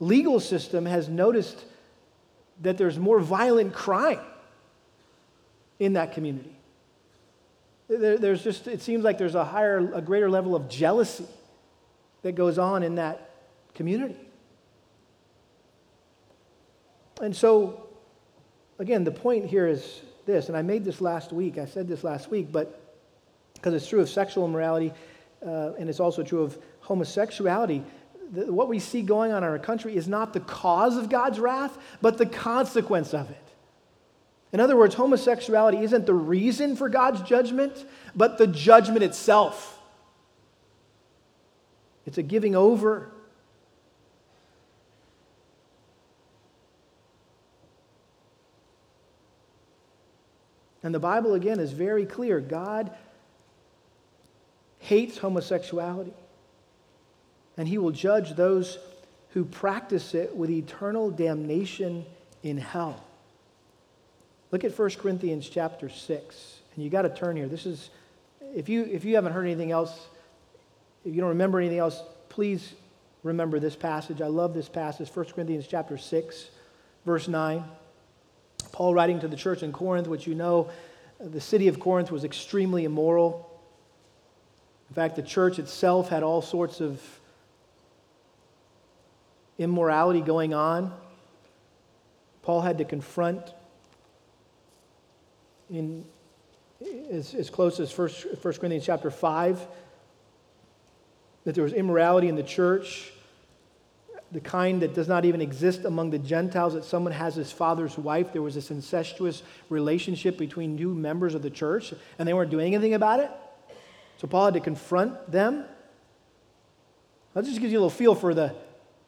legal system has noticed that there's more violent crime in that community. There, there's just, it seems like there's a higher, a greater level of jealousy that goes on in that community. And so, again, the point here is this, and I made this last week, I said this last week, but because it's true of sexual immorality uh, and it's also true of homosexuality. The, what we see going on in our country is not the cause of God's wrath, but the consequence of it. In other words, homosexuality isn't the reason for God's judgment, but the judgment itself. It's a giving over And the Bible, again, is very clear God hates homosexuality, and he will judge those who practice it with eternal damnation in hell. Look at 1 Corinthians chapter 6. And you got to turn here. This is, if you, if you haven't heard anything else, if you don't remember anything else, please remember this passage. I love this passage, 1 Corinthians chapter 6, verse 9. Paul writing to the church in Corinth, which you know the city of Corinth was extremely immoral. In fact, the church itself had all sorts of immorality going on. Paul had to confront in as, as close as 1, 1 Corinthians chapter 5 that there was immorality in the church. the kind that does not even exist among the Gentiles, that someone has his father's wife. There was this incestuous relationship between two members of the church, and they weren't doing anything about it. So Paul had to confront them. That just gives you a little feel for the,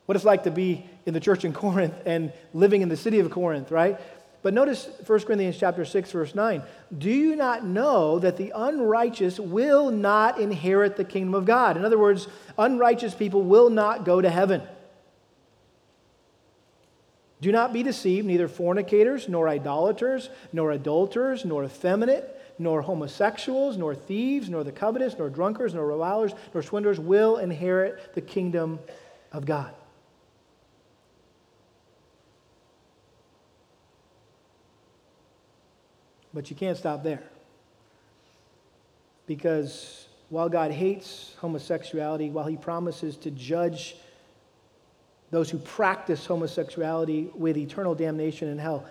what it's like to be in the church in Corinth and living in the city of Corinth, right? But notice 1 Corinthians chapter 6 verse 9. Do you not know that the unrighteous will not inherit the kingdom of God? In other words, unrighteous people will not go to heaven. Do not be deceived, neither fornicators, nor idolaters, nor adulterers, nor effeminate, nor homosexuals, nor thieves, nor the covetous, nor drunkards, nor revilers, nor swindlers will inherit the kingdom of God. But you can't stop there. Because while God hates homosexuality, while he promises to judge those who practice homosexuality with eternal damnation in hell,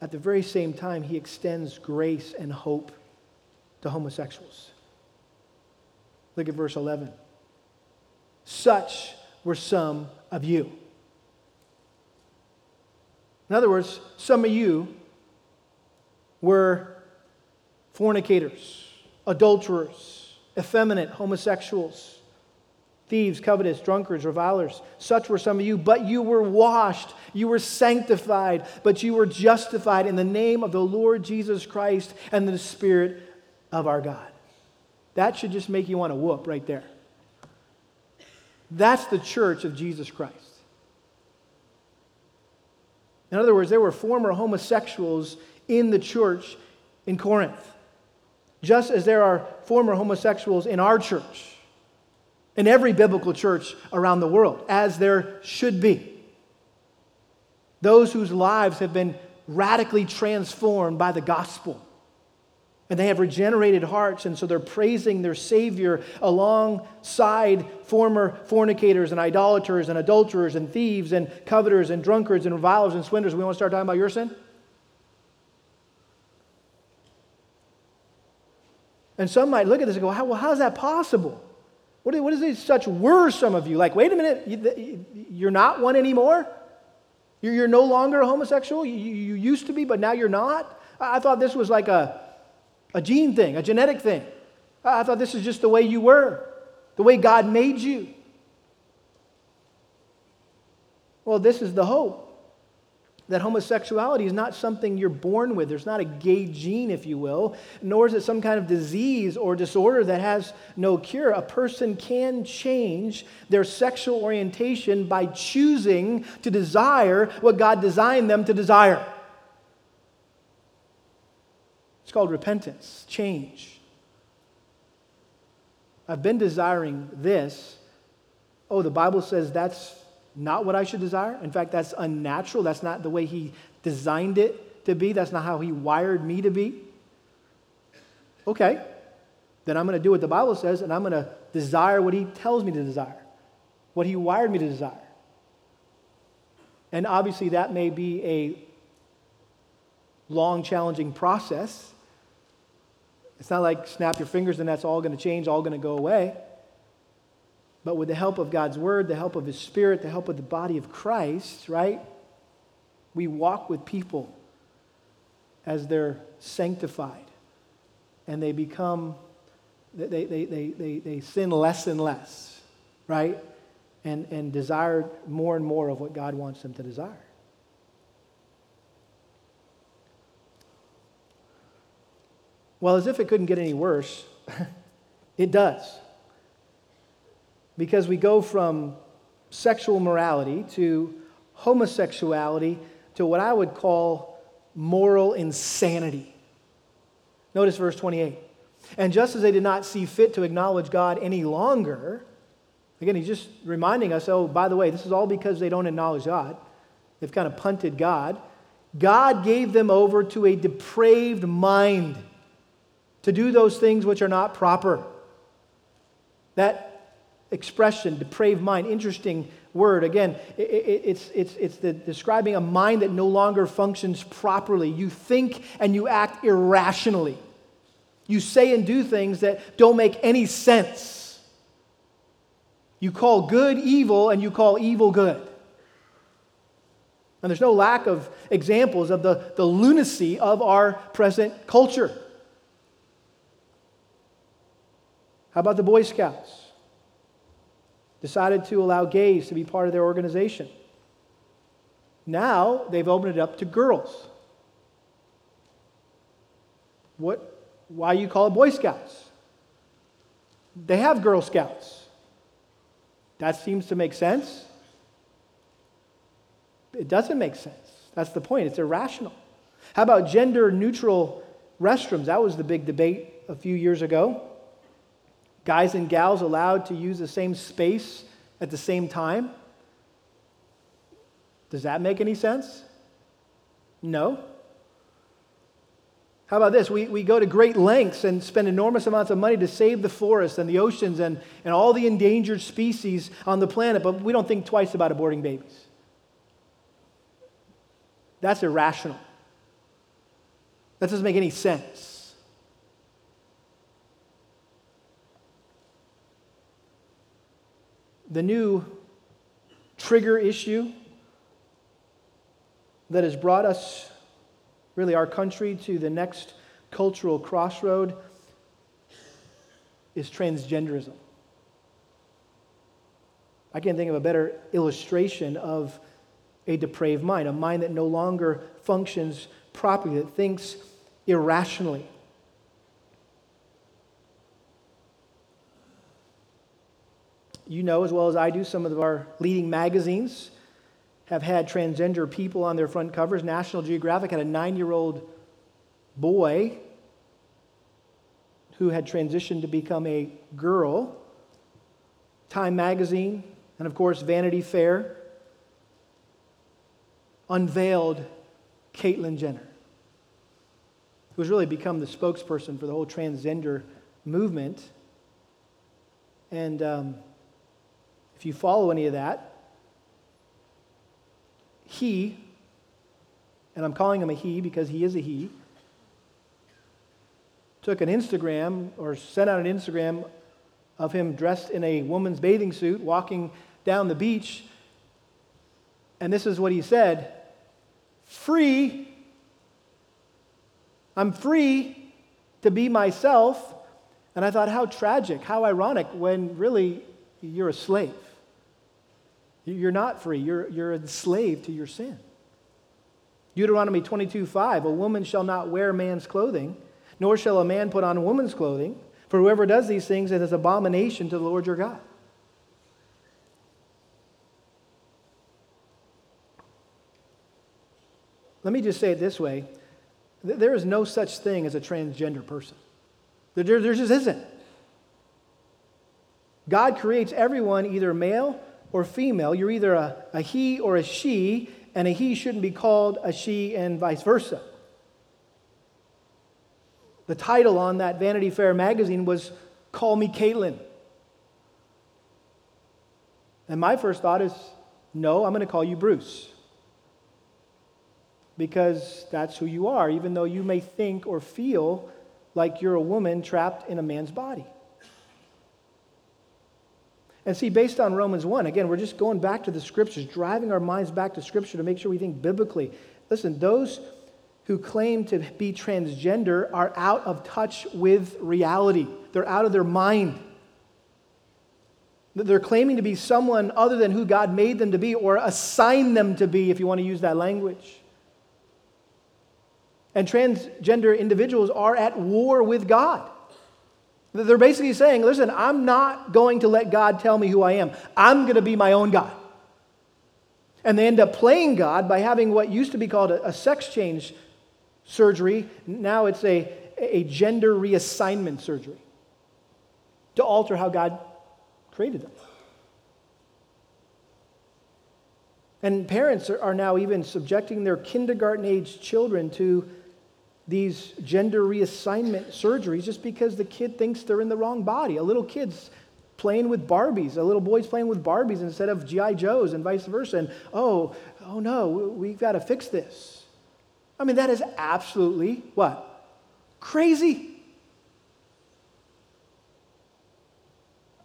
at the very same time, he extends grace and hope to homosexuals. Look at verse 11. Such were some of you. In other words, some of you were fornicators, adulterers, effeminate, homosexuals, thieves, covetous, drunkards, revilers. Such were some of you, but you were washed, you were sanctified, but you were justified in the name of the Lord Jesus Christ and the Spirit of our God. That should just make you want to whoop right there. That's the church of Jesus Christ. In other words, there were former homosexuals in the church in Corinth, just as there are former homosexuals in our church, in every biblical church around the world, as there should be. Those whose lives have been radically transformed by the gospel. And they have regenerated hearts, and so they're praising their Savior alongside former fornicators and idolaters and adulterers and thieves and coveters and drunkards and revilers and swindlers. We want to start talking about your sin? And some might look at this and go, how, well, how is that possible? What what is this such were some of you? Like, wait a minute, you're not one anymore? You're, you're no longer a homosexual? You, you used to be, but now you're not? I thought this was like a, a gene thing, a genetic thing. I thought this is just the way you were, the way God made you. Well, this is the hope that homosexuality is not something you're born with. There's not a gay gene, if you will, nor is it some kind of disease or disorder that has no cure. A person can change their sexual orientation by choosing to desire what God designed them to desire. It's called repentance, change. I've been desiring this. Oh, the Bible says that's not what I should desire. In fact, that's unnatural. That's not the way He designed it to be. That's not how He wired me to be. Okay, then I'm going to do what the Bible says and I'm going to desire what He tells me to desire, what He wired me to desire. And obviously, that may be a long, challenging process. It's not like snap your fingers and that's all going to change, all going to go away. But with the help of God's word, the help of his spirit, the help of the body of Christ, right? We walk with people as they're sanctified and they become, they, they, they, they, they sin less and less, right? And, and desire more and more of what God wants them to desire. Well, as if it couldn't get any worse, it does because we go from sexual morality to homosexuality to what I would call moral insanity. Notice verse 28. And just as they did not see fit to acknowledge God any longer, again, he's just reminding us oh, by the way, this is all because they don't acknowledge God. They've kind of punted God. God gave them over to a depraved mind to do those things which are not proper. That expression, depraved mind, interesting word. Again, it, it, it's, it's, it's the, describing a mind that no longer functions properly. You think and you act irrationally. You say and do things that don't make any sense. You call good evil and you call evil good. And there's no lack of examples of the, the lunacy of our present culture. How about the Boy Scouts? Decided to allow gays to be part of their organization. Now they've opened it up to girls. What, why you call it Boy Scouts? They have Girl Scouts. That seems to make sense. It doesn't make sense. That's the point. It's irrational. How about gender neutral restrooms? That was the big debate a few years ago. Guys and gals allowed to use the same space at the same time. Does that make any sense? No. How about this? We, we go to great lengths and spend enormous amounts of money to save the forests and the oceans and, and all the endangered species on the planet, but we don't think twice about aborting babies. That's irrational. That doesn't make any sense. The new trigger issue that has brought us, really, our country to the next cultural crossroad is transgenderism. I can't think of a better illustration of a depraved mind, a mind that no longer functions properly, that thinks irrationally. You know as well as I do, some of our leading magazines have had transgender people on their front covers. National Geographic had a nine year old boy who had transitioned to become a girl. Time Magazine, and of course, Vanity Fair unveiled Caitlyn Jenner, who has really become the spokesperson for the whole transgender movement. And um, if you follow any of that, he, and I'm calling him a he because he is a he, took an Instagram or sent out an Instagram of him dressed in a woman's bathing suit walking down the beach. And this is what he said free. I'm free to be myself. And I thought, how tragic, how ironic when really you're a slave. You're not free, you're, you're enslaved to your sin. Deuteronomy 22 5 A woman shall not wear man's clothing, nor shall a man put on woman's clothing, for whoever does these things is an abomination to the Lord your God. Let me just say it this way there is no such thing as a transgender person, there, there just isn't. God creates everyone either male or female. You're either a, a he or a she, and a he shouldn't be called a she, and vice versa. The title on that Vanity Fair magazine was Call Me Caitlyn. And my first thought is no, I'm going to call you Bruce because that's who you are, even though you may think or feel like you're a woman trapped in a man's body. And see, based on Romans 1, again, we're just going back to the scriptures, driving our minds back to scripture to make sure we think biblically. Listen, those who claim to be transgender are out of touch with reality, they're out of their mind. They're claiming to be someone other than who God made them to be or assigned them to be, if you want to use that language. And transgender individuals are at war with God. They're basically saying, listen, I'm not going to let God tell me who I am. I'm going to be my own God. And they end up playing God by having what used to be called a, a sex change surgery. Now it's a, a gender reassignment surgery to alter how God created them. And parents are now even subjecting their kindergarten age children to these gender reassignment surgeries just because the kid thinks they're in the wrong body. A little kid's playing with Barbies, a little boy's playing with Barbies instead of G.I. Joes and vice versa. And oh, oh no, we've got to fix this. I mean, that is absolutely what? Crazy.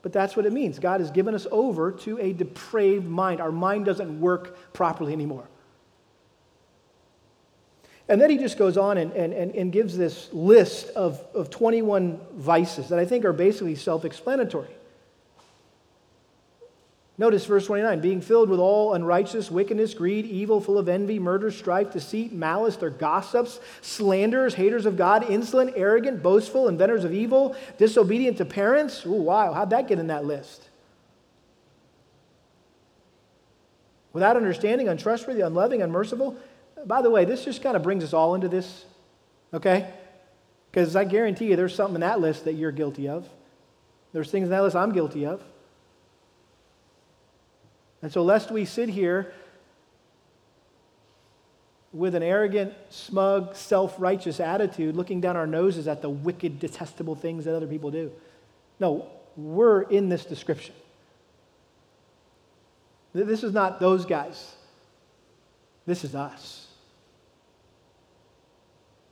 but that's what it means. God has given us over to a depraved mind. Our mind doesn't work properly anymore. And then he just goes on and, and, and, gives this list of, of 21 vices that I think are basically self explanatory. Notice verse 29 being filled with all unrighteous, wickedness, greed, evil, full of envy, murder, strife, deceit, malice. They're gossips, slanderers, haters of God, insolent, arrogant, boastful, inventors of evil, disobedient to parents. Ooh, wow, how'd that get in that list? Without understanding, untrustworthy, unloving, unmerciful. By the way, this just kind of brings us all into this, okay? Because I guarantee you there's something in that list that you're guilty of. There's things in that list I'm guilty of. And so, lest we sit here with an arrogant, smug, self righteous attitude, looking down our noses at the wicked, detestable things that other people do. No, we're in this description. This is not those guys, this is us.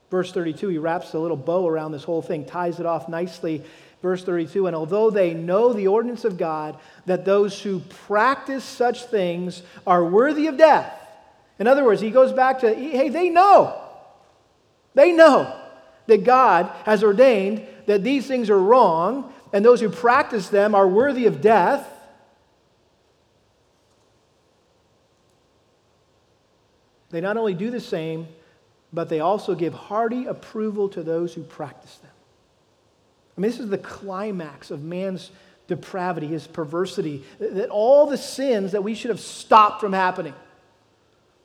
Verse 32, he wraps a little bow around this whole thing, ties it off nicely Verse 32 And although they know the ordinance of God, that those who practice such things are worthy of death. In other words, he goes back to, hey, they know. They know that God has ordained that these things are wrong, and those who practice them are worthy of death. They not only do the same, but they also give hearty approval to those who practice them. I mean, this is the climax of man's depravity, his perversity, that all the sins that we should have stopped from happening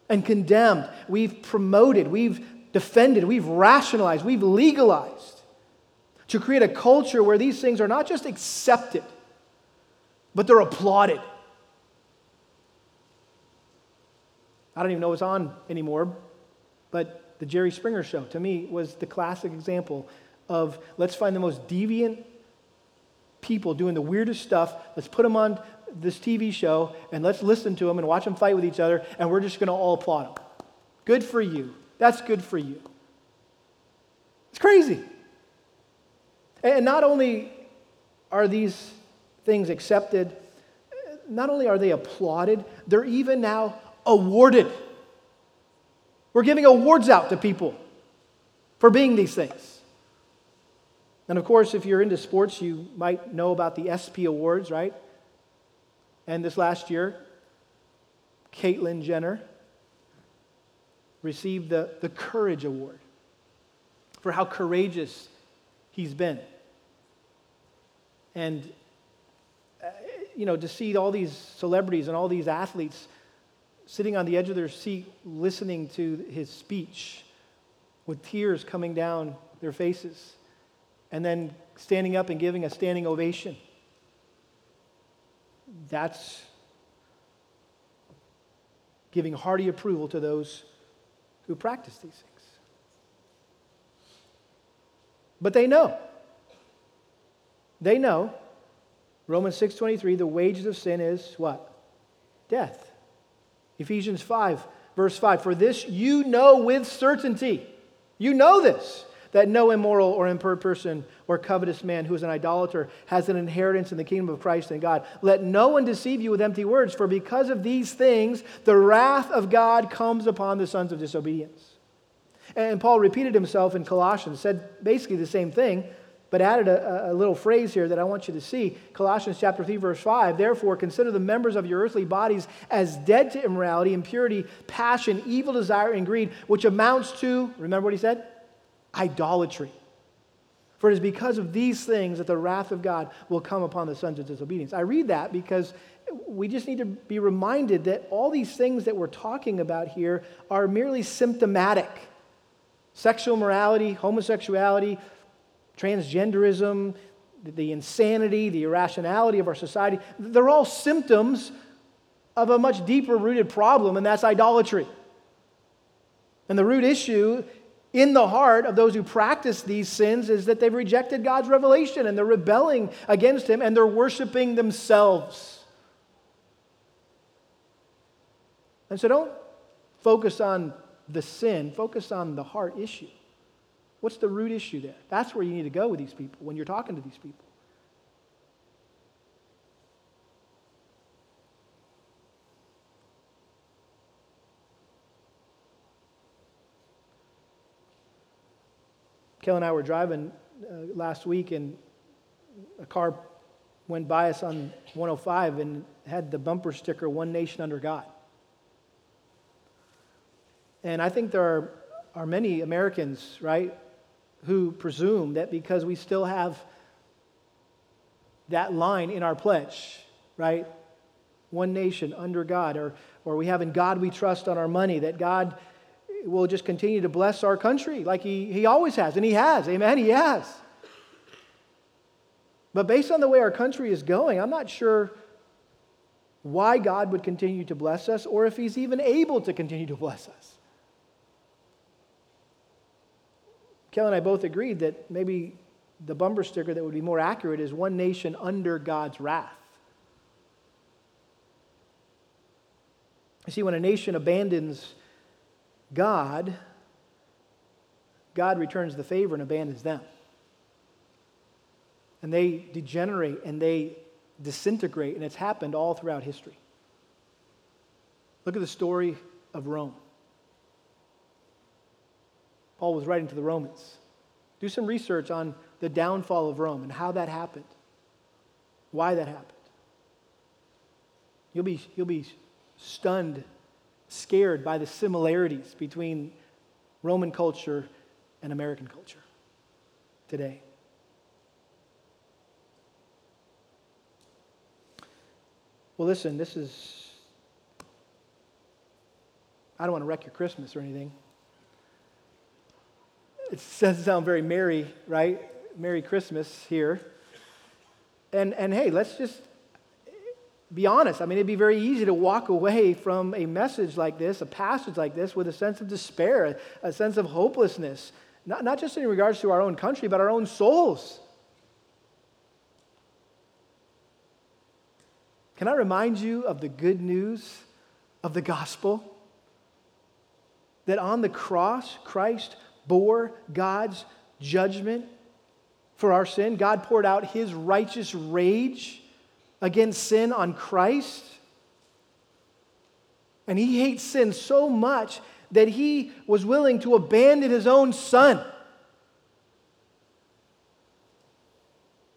and condemned, we've promoted, we've defended, we've rationalized, we've legalized to create a culture where these things are not just accepted, but they're applauded. I don't even know what's on anymore, but the Jerry Springer show to me was the classic example of let's find the most deviant people doing the weirdest stuff. Let's put them on this TV show and let's listen to them and watch them fight with each other, and we're just going to all applaud them. Good for you. That's good for you. It's crazy. And not only are these things accepted, not only are they applauded, they're even now awarded. We're giving awards out to people for being these things. And of course, if you're into sports, you might know about the ESPY Awards, right? And this last year, Caitlyn Jenner received the, the Courage Award for how courageous he's been. And, uh, you know, to see all these celebrities and all these athletes sitting on the edge of their seat listening to his speech with tears coming down their faces and then standing up and giving a standing ovation. That's giving hearty approval to those who practice these things. But they know. They know. Romans 6:23 the wages of sin is what? Death. Ephesians 5 verse 5 for this you know with certainty. You know this that no immoral or impure person or covetous man who is an idolater has an inheritance in the kingdom of Christ and God. Let no one deceive you with empty words, for because of these things, the wrath of God comes upon the sons of disobedience. And Paul repeated himself in Colossians, said basically the same thing, but added a, a, little phrase here that I want you to see. Colossians chapter 3, verse 5. Therefore, consider the members of your earthly bodies as dead to immorality, impurity, passion, evil desire, and greed, which amounts to, remember what he said? idolatry. For it is because of these things that the wrath of God will come upon the sons of disobedience. I read that because we just need to be reminded that all these things that we're talking about here are merely symptomatic. Sexual morality, homosexuality, transgenderism, the insanity, the irrationality of our society, they're all symptoms of a much deeper rooted problem, and that's idolatry. And the root issue in the heart of those who practice these sins is that they've rejected God's revelation and they're rebelling against Him and they're worshiping themselves. And so don't focus on the sin, focus on the heart issue. What's the root issue there? That's where you need to go with these people when you're talking to these people. Kelly and I were driving uh, last week, and a car went by us on 105 and had the bumper sticker One Nation Under God. And I think there are, are many Americans, right, who presume that because we still have that line in our pledge, right? One nation under God, or, or we have in God we trust on our money, that God will just continue to bless our country like he, he always has, and He has. Amen? He has. But based on the way our country is going, I'm not sure why God would continue to bless us or if He's even able to continue to bless us. Kel and I both agreed that maybe the bumper sticker that would be more accurate is one nation under God's wrath. You see, when a nation abandons God, God returns the favor and abandons them. And they degenerate and they disintegrate, and it's happened all throughout history. Look at the story of Rome. Paul was writing to the Romans. Do some research on the downfall of Rome and how that happened, why that happened. You'll be, you'll be stunned scared by the similarities between Roman culture and American culture today. Well, listen, this is, I don't want to wreck your Christmas or anything. It doesn't sound very merry, right? Merry Christmas here. And, and hey, let's just be honest. I mean, it'd be very easy to walk away from a message like this, a passage like this, with a sense of despair, a sense of hopelessness, not, not just in regards to our own country, but our own souls. Can I remind you of the good news of the gospel? That on the cross, Christ bore God's judgment for our sin. God poured out his righteous rage against sin on Christ. And he hates sin so much that he was willing to abandon his own son.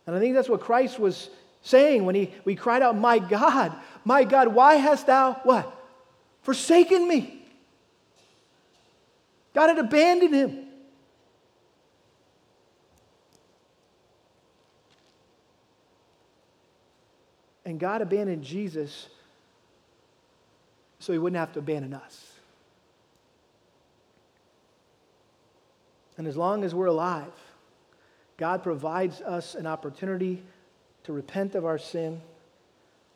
And I think that's what Christ was saying when he, we cried out, My God, my God, why hast thou what? Forsaken me. God had abandoned him. And God abandoned Jesus so he wouldn't have to abandon us. And as long as we're alive, God provides us an opportunity to repent of our sin,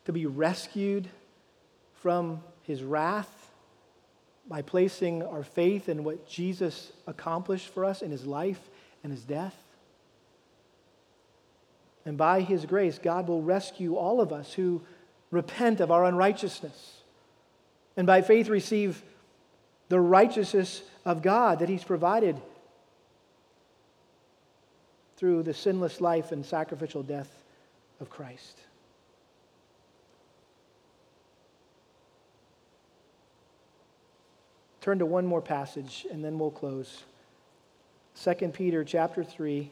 to be rescued from his wrath by placing our faith in what Jesus accomplished for us in his life and his death. And by his grace, God will rescue all of us who repent of our unrighteousness. And by faith, receive the righteousness of God that he's provided through the sinless life and sacrificial death of Christ. Turn to one more passage and then we'll close. 2 Peter chapter 3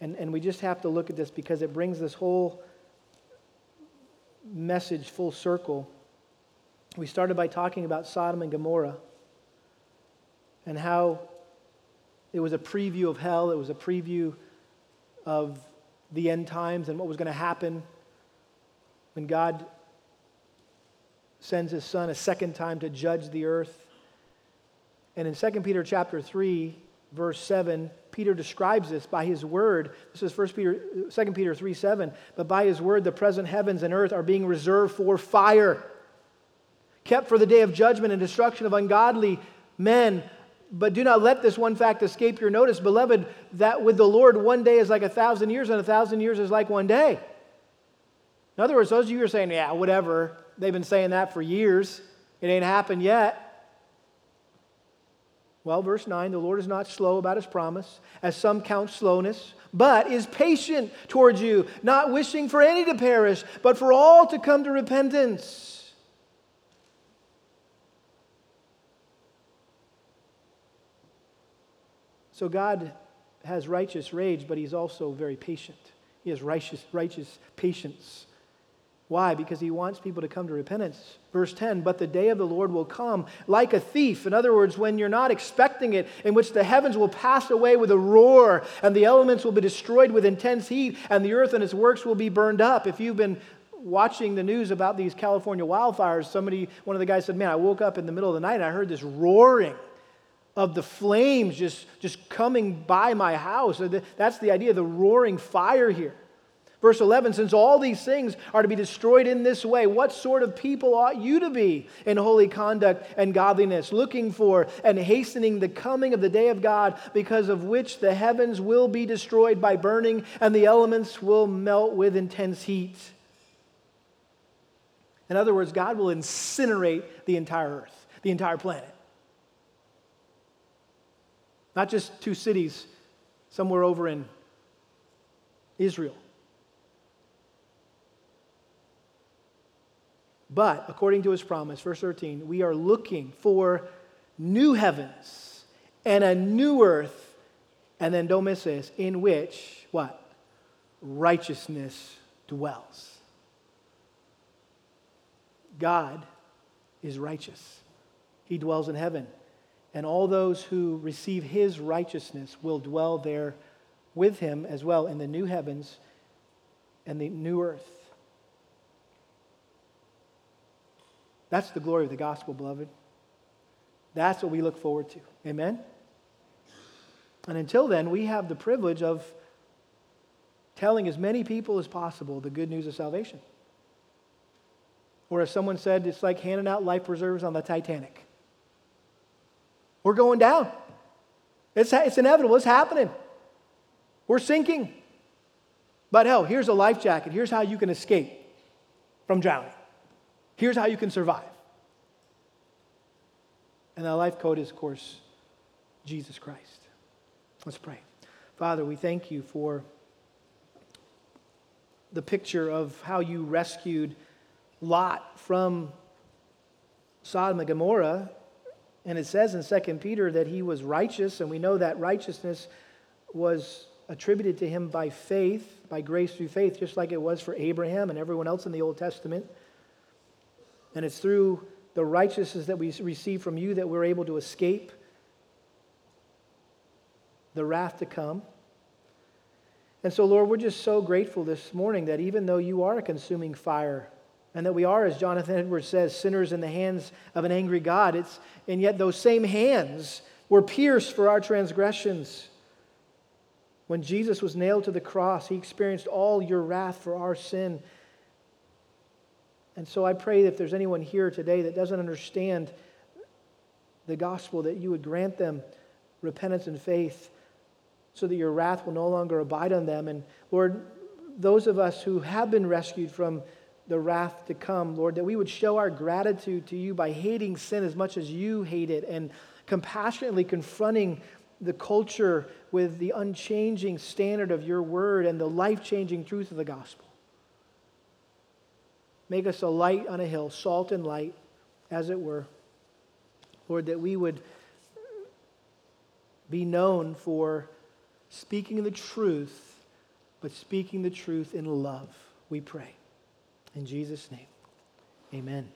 and, and we just have to look at this because it brings this whole message full circle. We started by talking about Sodom and Gomorrah and how it was a preview of hell, it was a preview of the end times and what was going to happen when God sends his son a second time to judge the earth. And in 2 Peter chapter 3, verse 7, Peter describes this by his word. This is 1 Peter, 2 Peter 3 7. But by his word, the present heavens and earth are being reserved for fire, kept for the day of judgment and destruction of ungodly men. But do not let this one fact escape your notice, beloved, that with the Lord one day is like a thousand years, and a thousand years is like one day. In other words, those of you who are saying, yeah, whatever, they've been saying that for years, it ain't happened yet. Well, verse 9 the Lord is not slow about his promise, as some count slowness, but is patient towards you, not wishing for any to perish, but for all to come to repentance. So God has righteous rage, but he's also very patient. He has righteous, righteous patience. Why? Because he wants people to come to repentance. Verse 10 But the day of the Lord will come like a thief. In other words, when you're not expecting it, in which the heavens will pass away with a roar, and the elements will be destroyed with intense heat, and the earth and its works will be burned up. If you've been watching the news about these California wildfires, somebody, one of the guys said, Man, I woke up in the middle of the night and I heard this roaring of the flames just, just coming by my house. That's the idea, the roaring fire here. Verse 11, since all these things are to be destroyed in this way, what sort of people ought you to be in holy conduct and godliness, looking for and hastening the coming of the day of God, because of which the heavens will be destroyed by burning and the elements will melt with intense heat? In other words, God will incinerate the entire earth, the entire planet. Not just two cities somewhere over in Israel. But according to his promise, verse 13, we are looking for new heavens and a new earth. And then don't miss this, in which what? Righteousness dwells. God is righteous. He dwells in heaven. And all those who receive his righteousness will dwell there with him as well in the new heavens and the new earth. That's the glory of the gospel, beloved. That's what we look forward to. Amen? And until then, we have the privilege of telling as many people as possible the good news of salvation. Or as someone said, it's like handing out life preservers on the Titanic. We're going down. It's, it's inevitable. It's happening. We're sinking. But hell, here's a life jacket. Here's how you can escape from drowning. Here's how you can survive. And that life code is, of course, Jesus Christ. Let's pray. Father, we thank you for the picture of how you rescued Lot from Sodom and Gomorrah. And it says in 2 Peter that he was righteous, and we know that righteousness was attributed to him by faith, by grace through faith, just like it was for Abraham and everyone else in the Old Testament. And it's through the righteousness that we receive from you that we're able to escape the wrath to come. And so, Lord, we're just so grateful this morning that even though you are a consuming fire, and that we are, as Jonathan Edwards says, sinners in the hands of an angry God, it's, and yet those same hands were pierced for our transgressions. When Jesus was nailed to the cross, he experienced all your wrath for our sin. And so I pray that if there's anyone here today that doesn't understand the gospel, that you would grant them repentance and faith so that your wrath will no longer abide on them. And Lord, those of us who have been rescued from the wrath to come, Lord, that we would show our gratitude to you by hating sin as much as you hate it and compassionately confronting the culture with the unchanging standard of your word and the life changing truth of the gospel. Make us a light on a hill, salt and light, as it were. Lord, that we would be known for speaking the truth, but speaking the truth in love, we pray. In Jesus' name, amen.